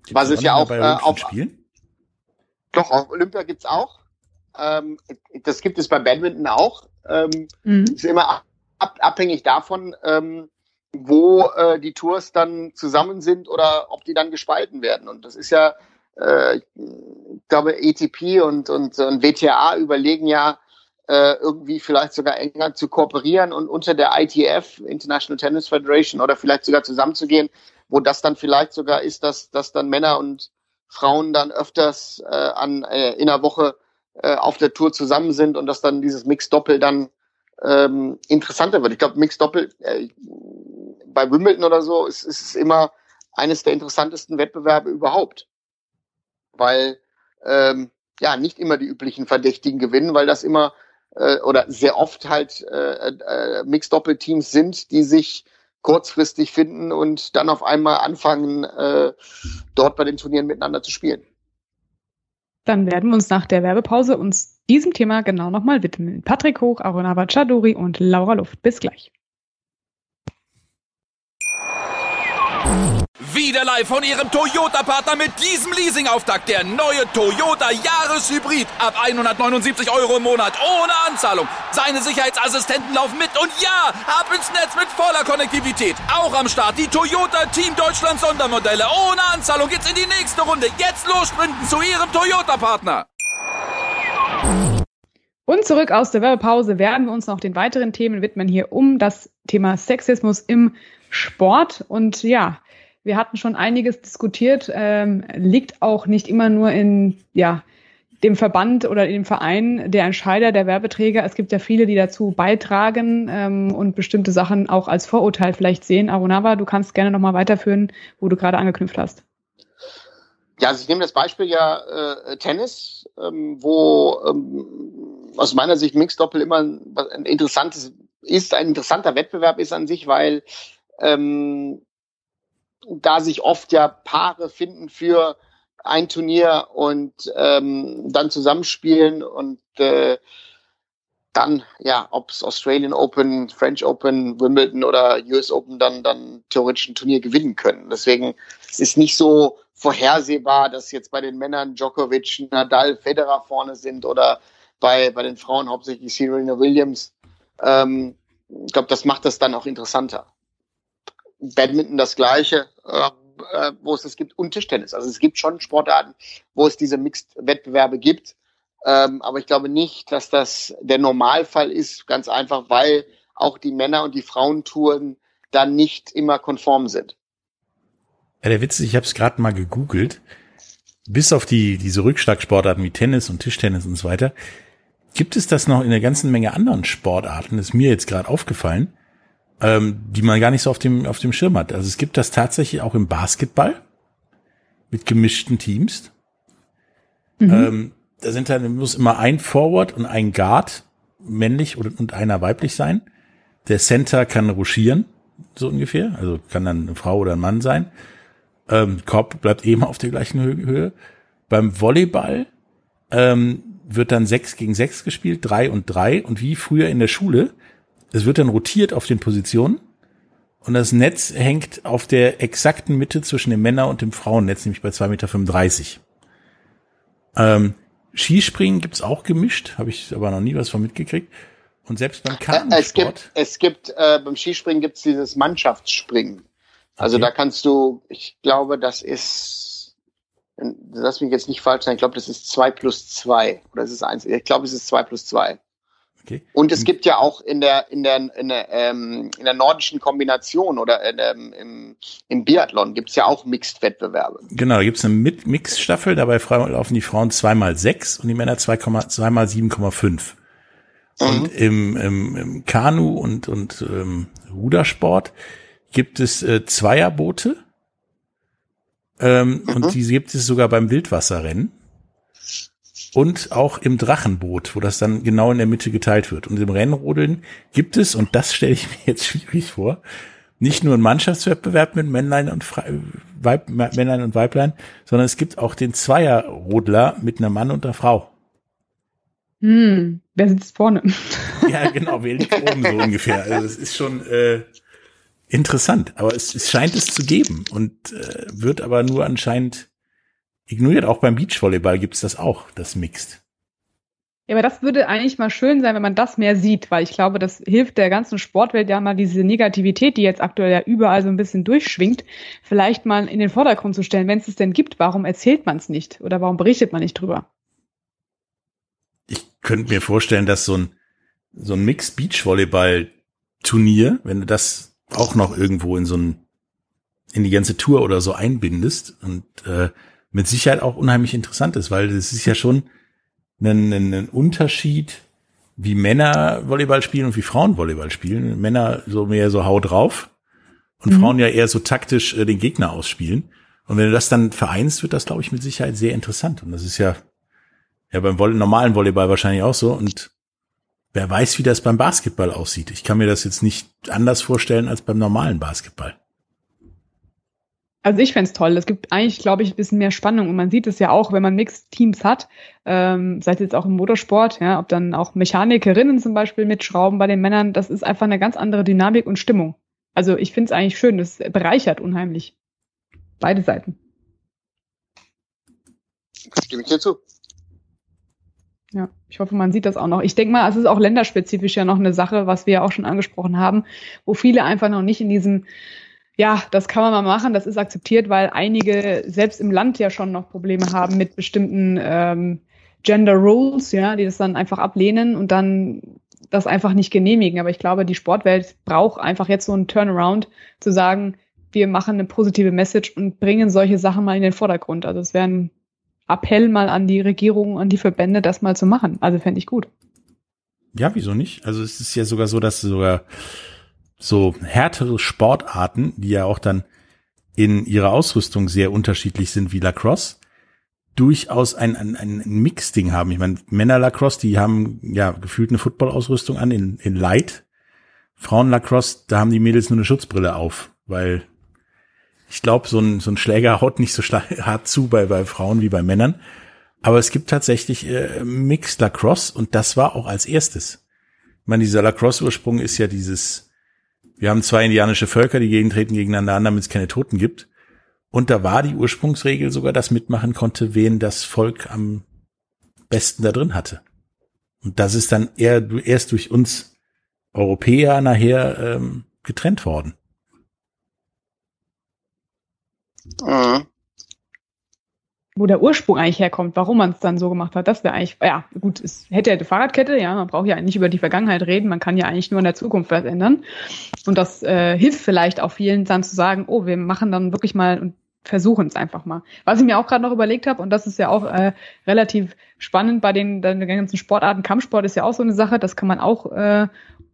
Gibt's Was es ja auch äh, auf Spielen? Doch, auf Olympia gibt's auch. Ähm, das gibt es bei Badminton auch. Ähm, mhm. Ist immer ab, abhängig davon, ähm, wo äh, die Tours dann zusammen sind oder ob die dann gespalten werden. Und das ist ja, äh, ich glaube, ATP und, und, und WTA überlegen ja, äh, irgendwie vielleicht sogar enger zu kooperieren und unter der ITF, International Tennis Federation, oder vielleicht sogar zusammenzugehen, wo das dann vielleicht sogar ist, dass, dass dann Männer und Frauen dann öfters äh, an, äh, in einer Woche äh, auf der Tour zusammen sind und dass dann dieses Mix-Doppel dann ähm, interessanter wird. Ich glaube, Mix-Doppel äh, bei Wimbledon oder so ist, ist es immer eines der interessantesten Wettbewerbe überhaupt. Weil ähm, ja nicht immer die üblichen Verdächtigen gewinnen, weil das immer äh, oder sehr oft halt äh, äh, Mixed-Doppelteams sind, die sich kurzfristig finden und dann auf einmal anfangen, äh, dort bei den Turnieren miteinander zu spielen. Dann werden wir uns nach der Werbepause uns diesem Thema genau nochmal widmen. Patrick Hoch, Arunava Chaduri und Laura Luft. Bis gleich. Wieder live von Ihrem Toyota-Partner mit diesem Leasing-Auftakt. Der neue Toyota Jahreshybrid. Ab 179 Euro im Monat. Ohne Anzahlung. Seine Sicherheitsassistenten laufen mit. Und ja, ab ins Netz mit voller Konnektivität. Auch am Start die Toyota Team Deutschland Sondermodelle. Ohne Anzahlung geht's in die nächste Runde. Jetzt los sprinten zu Ihrem Toyota-Partner. Und zurück aus der Werbepause werden wir uns noch den weiteren Themen widmen hier um das Thema Sexismus im Sport. Und ja, wir hatten schon einiges diskutiert, ähm, liegt auch nicht immer nur in ja, dem Verband oder dem Verein der Entscheider, der Werbeträger. Es gibt ja viele, die dazu beitragen ähm, und bestimmte Sachen auch als Vorurteil vielleicht sehen. Arunava, du kannst gerne nochmal weiterführen, wo du gerade angeknüpft hast. Ja, also ich nehme das Beispiel ja äh, Tennis, ähm, wo ähm, aus meiner Sicht Mixed Doppel immer ein, ein interessantes ist, ein interessanter Wettbewerb ist an sich, weil ähm, da sich oft ja Paare finden für ein Turnier und ähm, dann zusammenspielen und äh, dann, ja, ob es Australian Open, French Open, Wimbledon oder US Open dann, dann theoretisch ein Turnier gewinnen können. Deswegen es ist nicht so vorhersehbar, dass jetzt bei den Männern Djokovic, Nadal, Federer vorne sind oder bei, bei den Frauen hauptsächlich Serena Williams. Ähm, ich glaube, das macht das dann auch interessanter. Badminton das Gleiche, äh, äh, wo es es gibt, und Tischtennis. Also es gibt schon Sportarten, wo es diese Mixed-Wettbewerbe gibt. Ähm, aber ich glaube nicht, dass das der Normalfall ist, ganz einfach, weil auch die Männer- und die Frauentouren dann nicht immer konform sind. Ja, der Witz ist, ich habe es gerade mal gegoogelt. Bis auf die diese Rückschlagsportarten wie Tennis und Tischtennis und so weiter, gibt es das noch in einer ganzen Menge anderen Sportarten, das ist mir jetzt gerade aufgefallen, ähm, die man gar nicht so auf dem, auf dem Schirm hat. Also es gibt das tatsächlich auch im Basketball mit gemischten Teams. Mhm. Ähm, da sind dann, muss immer ein Forward und ein Guard männlich und, und einer weiblich sein. Der Center kann ruschieren, so ungefähr. Also kann dann eine Frau oder ein Mann sein. Ähm, Korb bleibt eben auf der gleichen Höhe. Beim Volleyball ähm, wird dann sechs gegen sechs gespielt, drei und drei. Und wie früher in der Schule, es wird dann rotiert auf den Positionen. Und das Netz hängt auf der exakten Mitte zwischen dem Männer- und dem Frauennetz, nämlich bei 2,35 Meter. Ähm, Skispringen gibt's auch gemischt, habe ich aber noch nie was von mitgekriegt. Und selbst beim. Äh, es gibt, es gibt äh, beim Skispringen gibt's dieses Mannschaftsspringen. Also okay. da kannst du, ich glaube, das ist, lass mich jetzt nicht falsch sein, ich glaube, das ist zwei plus zwei oder es ist eins. Ich glaube, es ist zwei plus zwei. Okay. Und es gibt ja auch in der in der in der, ähm, in der nordischen Kombination oder in, ähm, im, im Biathlon gibt's ja auch Mixed-Wettbewerbe. Genau, da gibt's eine Mix-Staffel, dabei laufen die Frauen zweimal sechs und die Männer zwei zweimal 7,5. Und mhm. im, im, im Kanu und, und ähm, Rudersport gibt es äh, Zweierboote. Ähm, mhm. Und die gibt es sogar beim Wildwasserrennen und auch im Drachenboot, wo das dann genau in der Mitte geteilt wird. Und im Rennrodeln gibt es, und das stelle ich mir jetzt schwierig vor, nicht nur einen Mannschaftswettbewerb mit Männlein und, Fre Weib Männlein und Weiblein, sondern es gibt auch den Zweierrodler mit einer Mann und einer Frau. Hm, wer sitzt vorne? Ja, genau, wer liegt oben so ungefähr. Also es ist schon äh, interessant, aber es, es scheint es zu geben und äh, wird aber nur anscheinend ignoriert. Auch beim Beachvolleyball gibt's das auch, das Mixed. Ja, aber das würde eigentlich mal schön sein, wenn man das mehr sieht, weil ich glaube, das hilft der ganzen Sportwelt ja mal diese Negativität, die jetzt aktuell ja überall so ein bisschen durchschwingt, vielleicht mal in den Vordergrund zu stellen, wenn es es denn gibt. Warum erzählt man es nicht oder warum berichtet man nicht drüber? Ich könnte mir vorstellen, dass so ein so ein Mixed Beachvolleyball Turnier, wenn du das auch noch irgendwo in so ein in die ganze Tour oder so einbindest und äh, mit Sicherheit auch unheimlich interessant ist, weil es ist ja schon ein, ein Unterschied, wie Männer Volleyball spielen und wie Frauen Volleyball spielen. Männer so mehr so Hau drauf und mhm. Frauen ja eher so taktisch äh, den Gegner ausspielen. Und wenn du das dann vereinst, wird das, glaube ich, mit Sicherheit sehr interessant. Und das ist ja, ja beim Volley normalen Volleyball wahrscheinlich auch so. Und wer weiß, wie das beim Basketball aussieht. Ich kann mir das jetzt nicht anders vorstellen als beim normalen Basketball. Also ich fände toll. Es gibt eigentlich, glaube ich, ein bisschen mehr Spannung. Und man sieht es ja auch, wenn man Mixed-Teams hat, ähm, sei es jetzt auch im Motorsport, ja, ob dann auch Mechanikerinnen zum Beispiel mitschrauben bei den Männern, das ist einfach eine ganz andere Dynamik und Stimmung. Also ich finde es eigentlich schön, das bereichert unheimlich. Beide Seiten. Stimme ich dir zu. Ja, ich hoffe, man sieht das auch noch. Ich denke mal, es ist auch länderspezifisch ja noch eine Sache, was wir ja auch schon angesprochen haben, wo viele einfach noch nicht in diesem ja, das kann man mal machen, das ist akzeptiert, weil einige selbst im Land ja schon noch Probleme haben mit bestimmten ähm, Gender Rules, ja, die das dann einfach ablehnen und dann das einfach nicht genehmigen. Aber ich glaube, die Sportwelt braucht einfach jetzt so einen Turnaround, zu sagen, wir machen eine positive Message und bringen solche Sachen mal in den Vordergrund. Also es wäre ein Appell mal an die Regierung, an die Verbände, das mal zu machen. Also fände ich gut. Ja, wieso nicht? Also es ist ja sogar so, dass sogar so härtere Sportarten, die ja auch dann in ihrer Ausrüstung sehr unterschiedlich sind wie Lacrosse, durchaus ein, ein, ein Mix-Ding haben. Ich meine, Männer Lacrosse, die haben ja gefühlt eine Football-Ausrüstung an in, in Light. Frauen Lacrosse, da haben die Mädels nur eine Schutzbrille auf, weil ich glaube, so ein, so ein Schläger haut nicht so hart zu bei, bei Frauen wie bei Männern. Aber es gibt tatsächlich äh, Mixed Lacrosse und das war auch als erstes. Ich meine, dieser Lacrosse-Ursprung ist ja dieses wir haben zwei indianische Völker, die gegentreten gegeneinander an, damit es keine Toten gibt. Und da war die Ursprungsregel sogar, dass mitmachen konnte, wen das Volk am besten da drin hatte. Und das ist dann eher erst durch uns Europäer nachher ähm, getrennt worden. Mhm wo der Ursprung eigentlich herkommt, warum man es dann so gemacht hat, das wäre eigentlich, ja, gut, es hätte ja die Fahrradkette, ja, man braucht ja nicht über die Vergangenheit reden, man kann ja eigentlich nur in der Zukunft was ändern. Und das äh, hilft vielleicht auch vielen dann zu sagen, oh, wir machen dann wirklich mal und versuchen es einfach mal. Was ich mir auch gerade noch überlegt habe, und das ist ja auch äh, relativ spannend bei den, den ganzen Sportarten, Kampfsport ist ja auch so eine Sache, das kann man auch äh,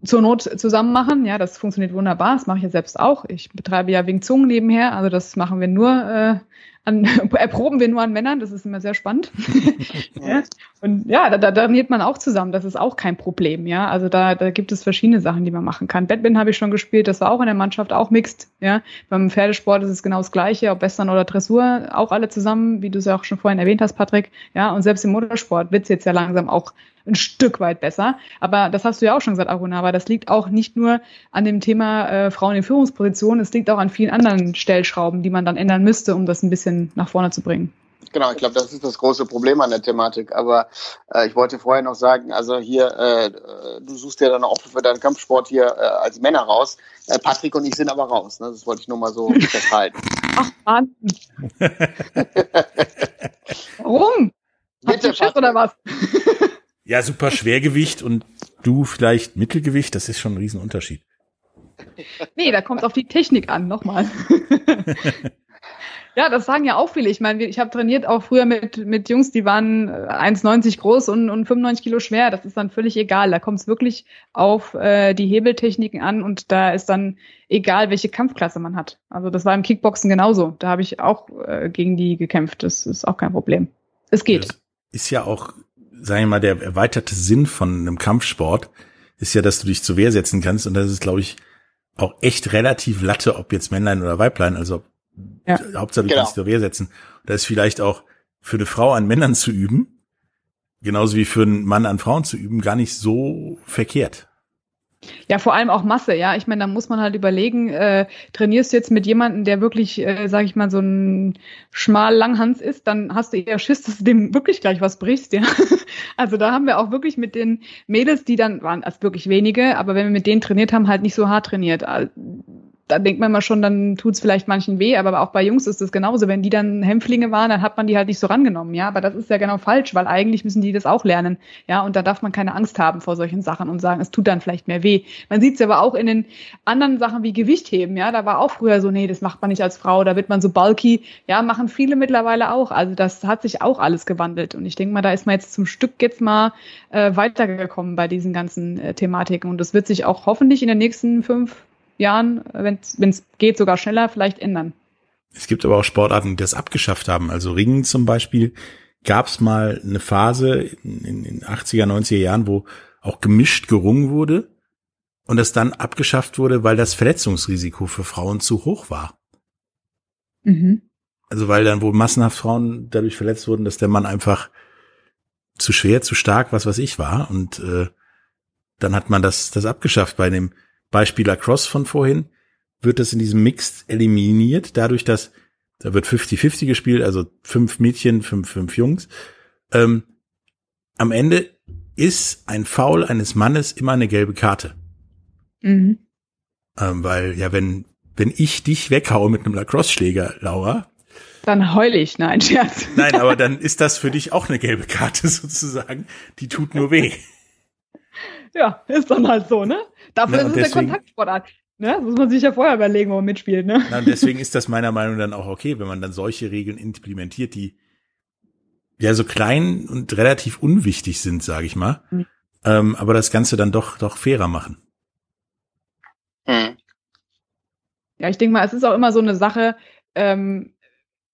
zur Not zusammen machen. Ja, das funktioniert wunderbar. Das mache ich ja selbst auch. Ich betreibe ja Wing Zungen nebenher. Also das machen wir nur äh, an, erproben wir nur an Männern, das ist immer sehr spannend. ja. Und ja, da, da trainiert man auch zusammen, das ist auch kein Problem, ja. Also da, da gibt es verschiedene Sachen, die man machen kann. Badminton habe ich schon gespielt, das war auch in der Mannschaft, auch mixed, ja. Beim Pferdesport ist es genau das Gleiche, ob Western oder Dressur, auch alle zusammen, wie du es ja auch schon vorhin erwähnt hast, Patrick, ja. Und selbst im Motorsport wird es jetzt ja langsam auch ein Stück weit besser. Aber das hast du ja auch schon gesagt, Aruna, aber das liegt auch nicht nur an dem Thema äh, Frauen in Führungspositionen, es liegt auch an vielen anderen Stellschrauben, die man dann ändern müsste, um das ein bisschen nach vorne zu bringen. Genau, ich glaube, das ist das große Problem an der Thematik. Aber äh, ich wollte vorher noch sagen, also hier, äh, du suchst ja dann auch für deinen Kampfsport hier äh, als Männer raus. Äh, Patrick und ich sind aber raus. Ne? Das wollte ich nur mal so festhalten. Ach, Wahnsinn. Warum? Bitte, Schiss oder was? Ja, super Schwergewicht und du vielleicht Mittelgewicht, das ist schon ein Riesenunterschied. Nee, da kommt auf die Technik an, nochmal. ja, das sagen ja auch viele. Ich meine, ich habe trainiert auch früher mit, mit Jungs, die waren 1,90 groß und, und 95 Kilo schwer. Das ist dann völlig egal. Da kommt es wirklich auf äh, die Hebeltechniken an und da ist dann egal, welche Kampfklasse man hat. Also das war im Kickboxen genauso. Da habe ich auch äh, gegen die gekämpft. Das ist auch kein Problem. Es geht. Das ist ja auch sagen wir mal, der erweiterte Sinn von einem Kampfsport ist ja, dass du dich zur Wehr setzen kannst und das ist, glaube ich, auch echt relativ Latte, ob jetzt Männlein oder Weiblein, also ja. Hauptsache du genau. kannst zur Wehr setzen. Da ist vielleicht auch für eine Frau an Männern zu üben, genauso wie für einen Mann an Frauen zu üben, gar nicht so verkehrt. Ja, vor allem auch Masse, ja. Ich meine, da muss man halt überlegen, äh, trainierst du jetzt mit jemandem, der wirklich, äh, sag ich mal, so ein schmal Langhans ist, dann hast du eher Schiss, dass du dem wirklich gleich was brichst, ja. Also da haben wir auch wirklich mit den Mädels, die dann waren, als wirklich wenige, aber wenn wir mit denen trainiert haben, halt nicht so hart trainiert da denkt man mal schon, dann tut's vielleicht manchen weh, aber auch bei Jungs ist es genauso. Wenn die dann Hämpflinge waren, dann hat man die halt nicht so rangenommen, ja. Aber das ist ja genau falsch, weil eigentlich müssen die das auch lernen, ja. Und da darf man keine Angst haben vor solchen Sachen und sagen, es tut dann vielleicht mehr weh. Man sieht's aber auch in den anderen Sachen wie Gewichtheben, ja. Da war auch früher so, nee, das macht man nicht als Frau, da wird man so bulky. Ja, machen viele mittlerweile auch. Also das hat sich auch alles gewandelt. Und ich denke mal, da ist man jetzt zum Stück jetzt mal äh, weitergekommen bei diesen ganzen äh, Thematiken. Und das wird sich auch hoffentlich in den nächsten fünf Jahren, wenn es geht, sogar schneller vielleicht ändern. Es gibt aber auch Sportarten, die das abgeschafft haben. Also Ringen zum Beispiel gab es mal eine Phase in, den 80er, 90er Jahren, wo auch gemischt gerungen wurde und das dann abgeschafft wurde, weil das Verletzungsrisiko für Frauen zu hoch war. Mhm. Also weil dann wohl massenhaft Frauen dadurch verletzt wurden, dass der Mann einfach zu schwer, zu stark, was weiß ich war. Und äh, dann hat man das, das abgeschafft bei dem Beispiel Lacrosse von vorhin, wird das in diesem Mixed eliminiert, dadurch, dass da wird 50-50 gespielt, also fünf Mädchen, fünf, fünf Jungs. Ähm, am Ende ist ein Foul eines Mannes immer eine gelbe Karte. Mhm. Ähm, weil, ja, wenn, wenn ich dich weghaue mit einem Lacrosse-Schläger, Laura. Dann heule ich, nein, Scherz. Nein, aber dann ist das für dich auch eine gelbe Karte sozusagen. Die tut nur weh. Ja, ist dann halt so, ne? Dafür Na, ist es deswegen, eine Kontaktsportart. Ne? Das muss man sich ja vorher überlegen, wo man mitspielt. Ne? Na, und deswegen ist das meiner Meinung nach dann auch okay, wenn man dann solche Regeln implementiert, die ja so klein und relativ unwichtig sind, sage ich mal, mhm. ähm, aber das Ganze dann doch doch fairer machen. Mhm. Ja, ich denke mal, es ist auch immer so eine Sache, ähm,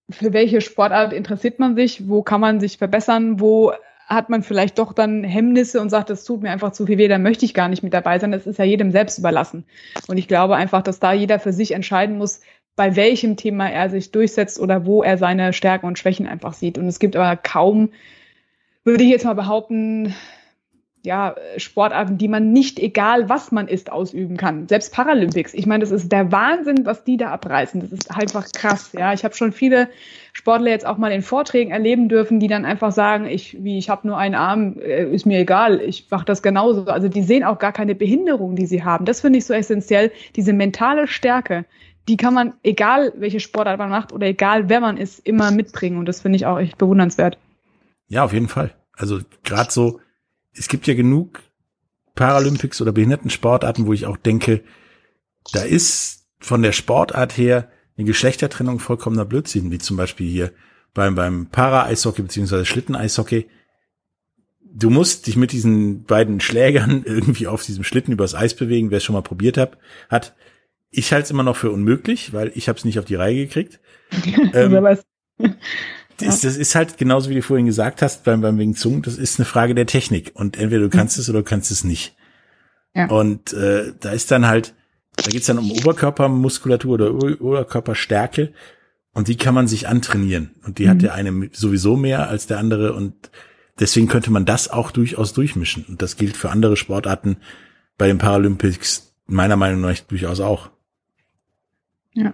für welche Sportart interessiert man sich, wo kann man sich verbessern, wo hat man vielleicht doch dann Hemmnisse und sagt, das tut mir einfach zu viel weh, dann möchte ich gar nicht mit dabei sein. Das ist ja jedem selbst überlassen. Und ich glaube einfach, dass da jeder für sich entscheiden muss, bei welchem Thema er sich durchsetzt oder wo er seine Stärken und Schwächen einfach sieht. Und es gibt aber kaum, würde ich jetzt mal behaupten, ja, Sportarten, die man nicht, egal was man ist, ausüben kann. Selbst Paralympics. Ich meine, das ist der Wahnsinn, was die da abreißen. Das ist einfach krass. Ja, ich habe schon viele Sportler jetzt auch mal in Vorträgen erleben dürfen, die dann einfach sagen, ich, wie, ich habe nur einen Arm, äh, ist mir egal, ich mache das genauso. Also die sehen auch gar keine Behinderung, die sie haben. Das finde ich so essentiell. Diese mentale Stärke, die kann man, egal welche Sportart man macht oder egal wer man ist, immer mitbringen. Und das finde ich auch echt bewundernswert. Ja, auf jeden Fall. Also gerade so es gibt ja genug Paralympics oder Behindertensportarten, wo ich auch denke, da ist von der Sportart her eine Geschlechtertrennung vollkommener Blödsinn, wie zum Beispiel hier beim, beim Para-Eishockey beziehungsweise Schlitten-Eishockey. Du musst dich mit diesen beiden Schlägern irgendwie auf diesem Schlitten übers Eis bewegen, wer es schon mal probiert hat, hat. Ich halte es immer noch für unmöglich, weil ich habe es nicht auf die Reihe gekriegt. ähm, das, das ist halt genauso wie du vorhin gesagt hast beim, beim Wing Zung, das ist eine Frage der Technik und entweder du kannst es oder du kannst es nicht. Ja. Und äh, da ist dann halt, da geht's dann um Oberkörpermuskulatur oder Oberkörperstärke und die kann man sich antrainieren und die mhm. hat der eine sowieso mehr als der andere und deswegen könnte man das auch durchaus durchmischen und das gilt für andere Sportarten bei den Paralympics meiner Meinung nach durchaus auch. Ja.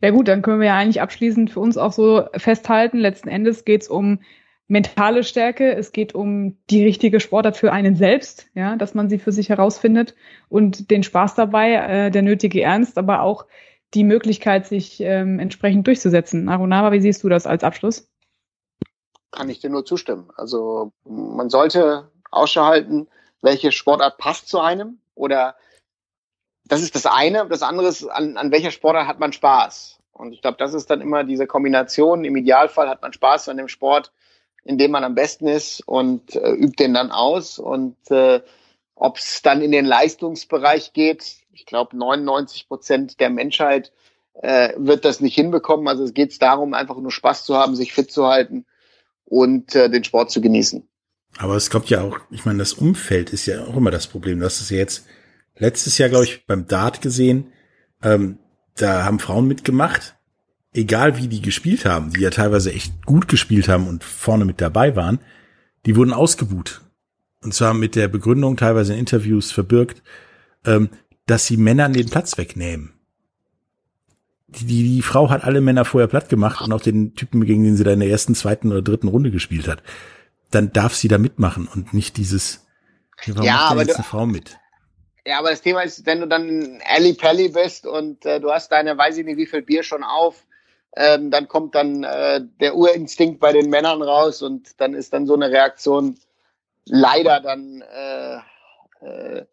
Ja gut, dann können wir ja eigentlich abschließend für uns auch so festhalten, letzten Endes geht es um mentale Stärke, es geht um die richtige Sportart für einen selbst, ja, dass man sie für sich herausfindet und den Spaß dabei, äh, der nötige Ernst, aber auch die Möglichkeit, sich ähm, entsprechend durchzusetzen. Arunava, wie siehst du das als Abschluss? Kann ich dir nur zustimmen. Also man sollte Ausschau halten, welche Sportart passt zu einem oder das ist das eine. Das andere ist, an, an welcher Sportart hat man Spaß? Und ich glaube, das ist dann immer diese Kombination. Im Idealfall hat man Spaß an dem Sport, in dem man am besten ist und äh, übt den dann aus. Und äh, ob es dann in den Leistungsbereich geht, ich glaube, 99 Prozent der Menschheit äh, wird das nicht hinbekommen. Also es geht darum, einfach nur Spaß zu haben, sich fit zu halten und äh, den Sport zu genießen. Aber es kommt ja auch, ich meine, das Umfeld ist ja auch immer das Problem. Das ist ja jetzt letztes Jahr, glaube ich, beim Dart gesehen. Ähm, da haben Frauen mitgemacht, egal wie die gespielt haben, die ja teilweise echt gut gespielt haben und vorne mit dabei waren, die wurden ausgebuht. Und zwar mit der Begründung, teilweise in Interviews verbirgt, ähm, dass sie Männern den Platz wegnehmen. Die, die, die Frau hat alle Männer vorher platt gemacht und auch den Typen, gegen den sie da in der ersten, zweiten oder dritten Runde gespielt hat. Dann darf sie da mitmachen und nicht dieses, warum ja, aber jetzt du, eine Frau mit? Ja, aber das Thema ist, wenn du dann Ali Pelli bist und äh, du hast deine, weiß ich nicht, wie viel Bier schon auf, ähm, dann kommt dann äh, der Urinstinkt bei den Männern raus und dann ist dann so eine Reaktion leider dann äh, äh,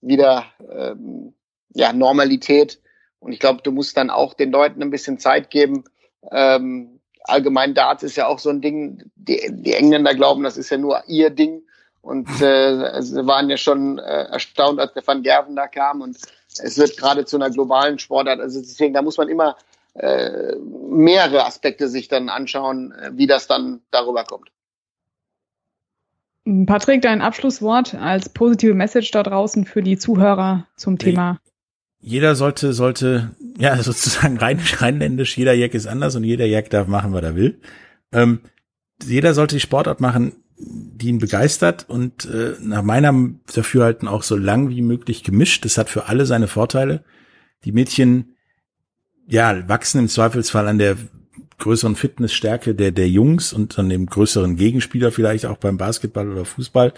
wieder ähm, ja Normalität. Und ich glaube, du musst dann auch den Leuten ein bisschen Zeit geben. Ähm, allgemein Darts ist ja auch so ein Ding. Die, die Engländer glauben, das ist ja nur ihr Ding. Und äh, sie waren ja schon äh, erstaunt, als der Van Gerven da kam. Und es wird gerade zu einer globalen Sportart. Also deswegen, da muss man immer äh, mehrere Aspekte sich dann anschauen, äh, wie das dann darüber kommt. Patrick, dein Abschlusswort als positive Message da draußen für die Zuhörer zum Thema. Jeder sollte, sollte, ja, sozusagen rein, rheinländisch, jeder Jack ist anders und jeder Jack darf machen, was er will. Ähm, jeder sollte die Sportart machen, die ihn begeistert und äh, nach meinem Dafürhalten auch so lang wie möglich gemischt. Das hat für alle seine Vorteile. Die Mädchen, ja, wachsen im Zweifelsfall an der größeren Fitnessstärke der, der Jungs und an dem größeren Gegenspieler vielleicht auch beim Basketball oder Fußball.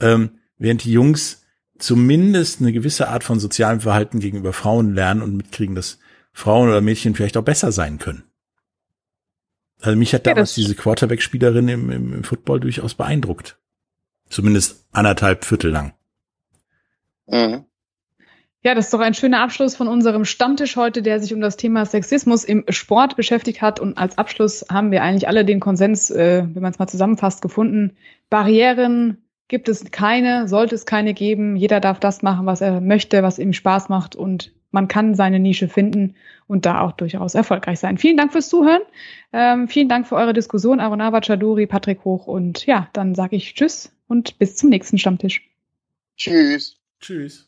Ähm, während die Jungs zumindest eine gewisse Art von sozialem Verhalten gegenüber Frauen lernen und mitkriegen, dass Frauen oder Mädchen vielleicht auch besser sein können. Also mich hat damals ja, diese Quarterback-Spielerin im, im, im Football durchaus beeindruckt. Zumindest anderthalb Viertel lang. Mhm. Ja, das ist doch ein schöner Abschluss von unserem Stammtisch heute, der sich um das Thema Sexismus im Sport beschäftigt hat. Und als Abschluss haben wir eigentlich alle den Konsens, äh, wenn man es mal zusammenfasst, gefunden. Barrieren gibt es keine, sollte es keine geben. Jeder darf das machen, was er möchte, was ihm Spaß macht. Und man kann seine Nische finden und da auch durchaus erfolgreich sein. Vielen Dank fürs Zuhören. Ähm, vielen Dank für eure Diskussion, Arunava Chaduri, Patrick Hoch und ja, dann sage ich Tschüss und bis zum nächsten Stammtisch. Tschüss. Tschüss.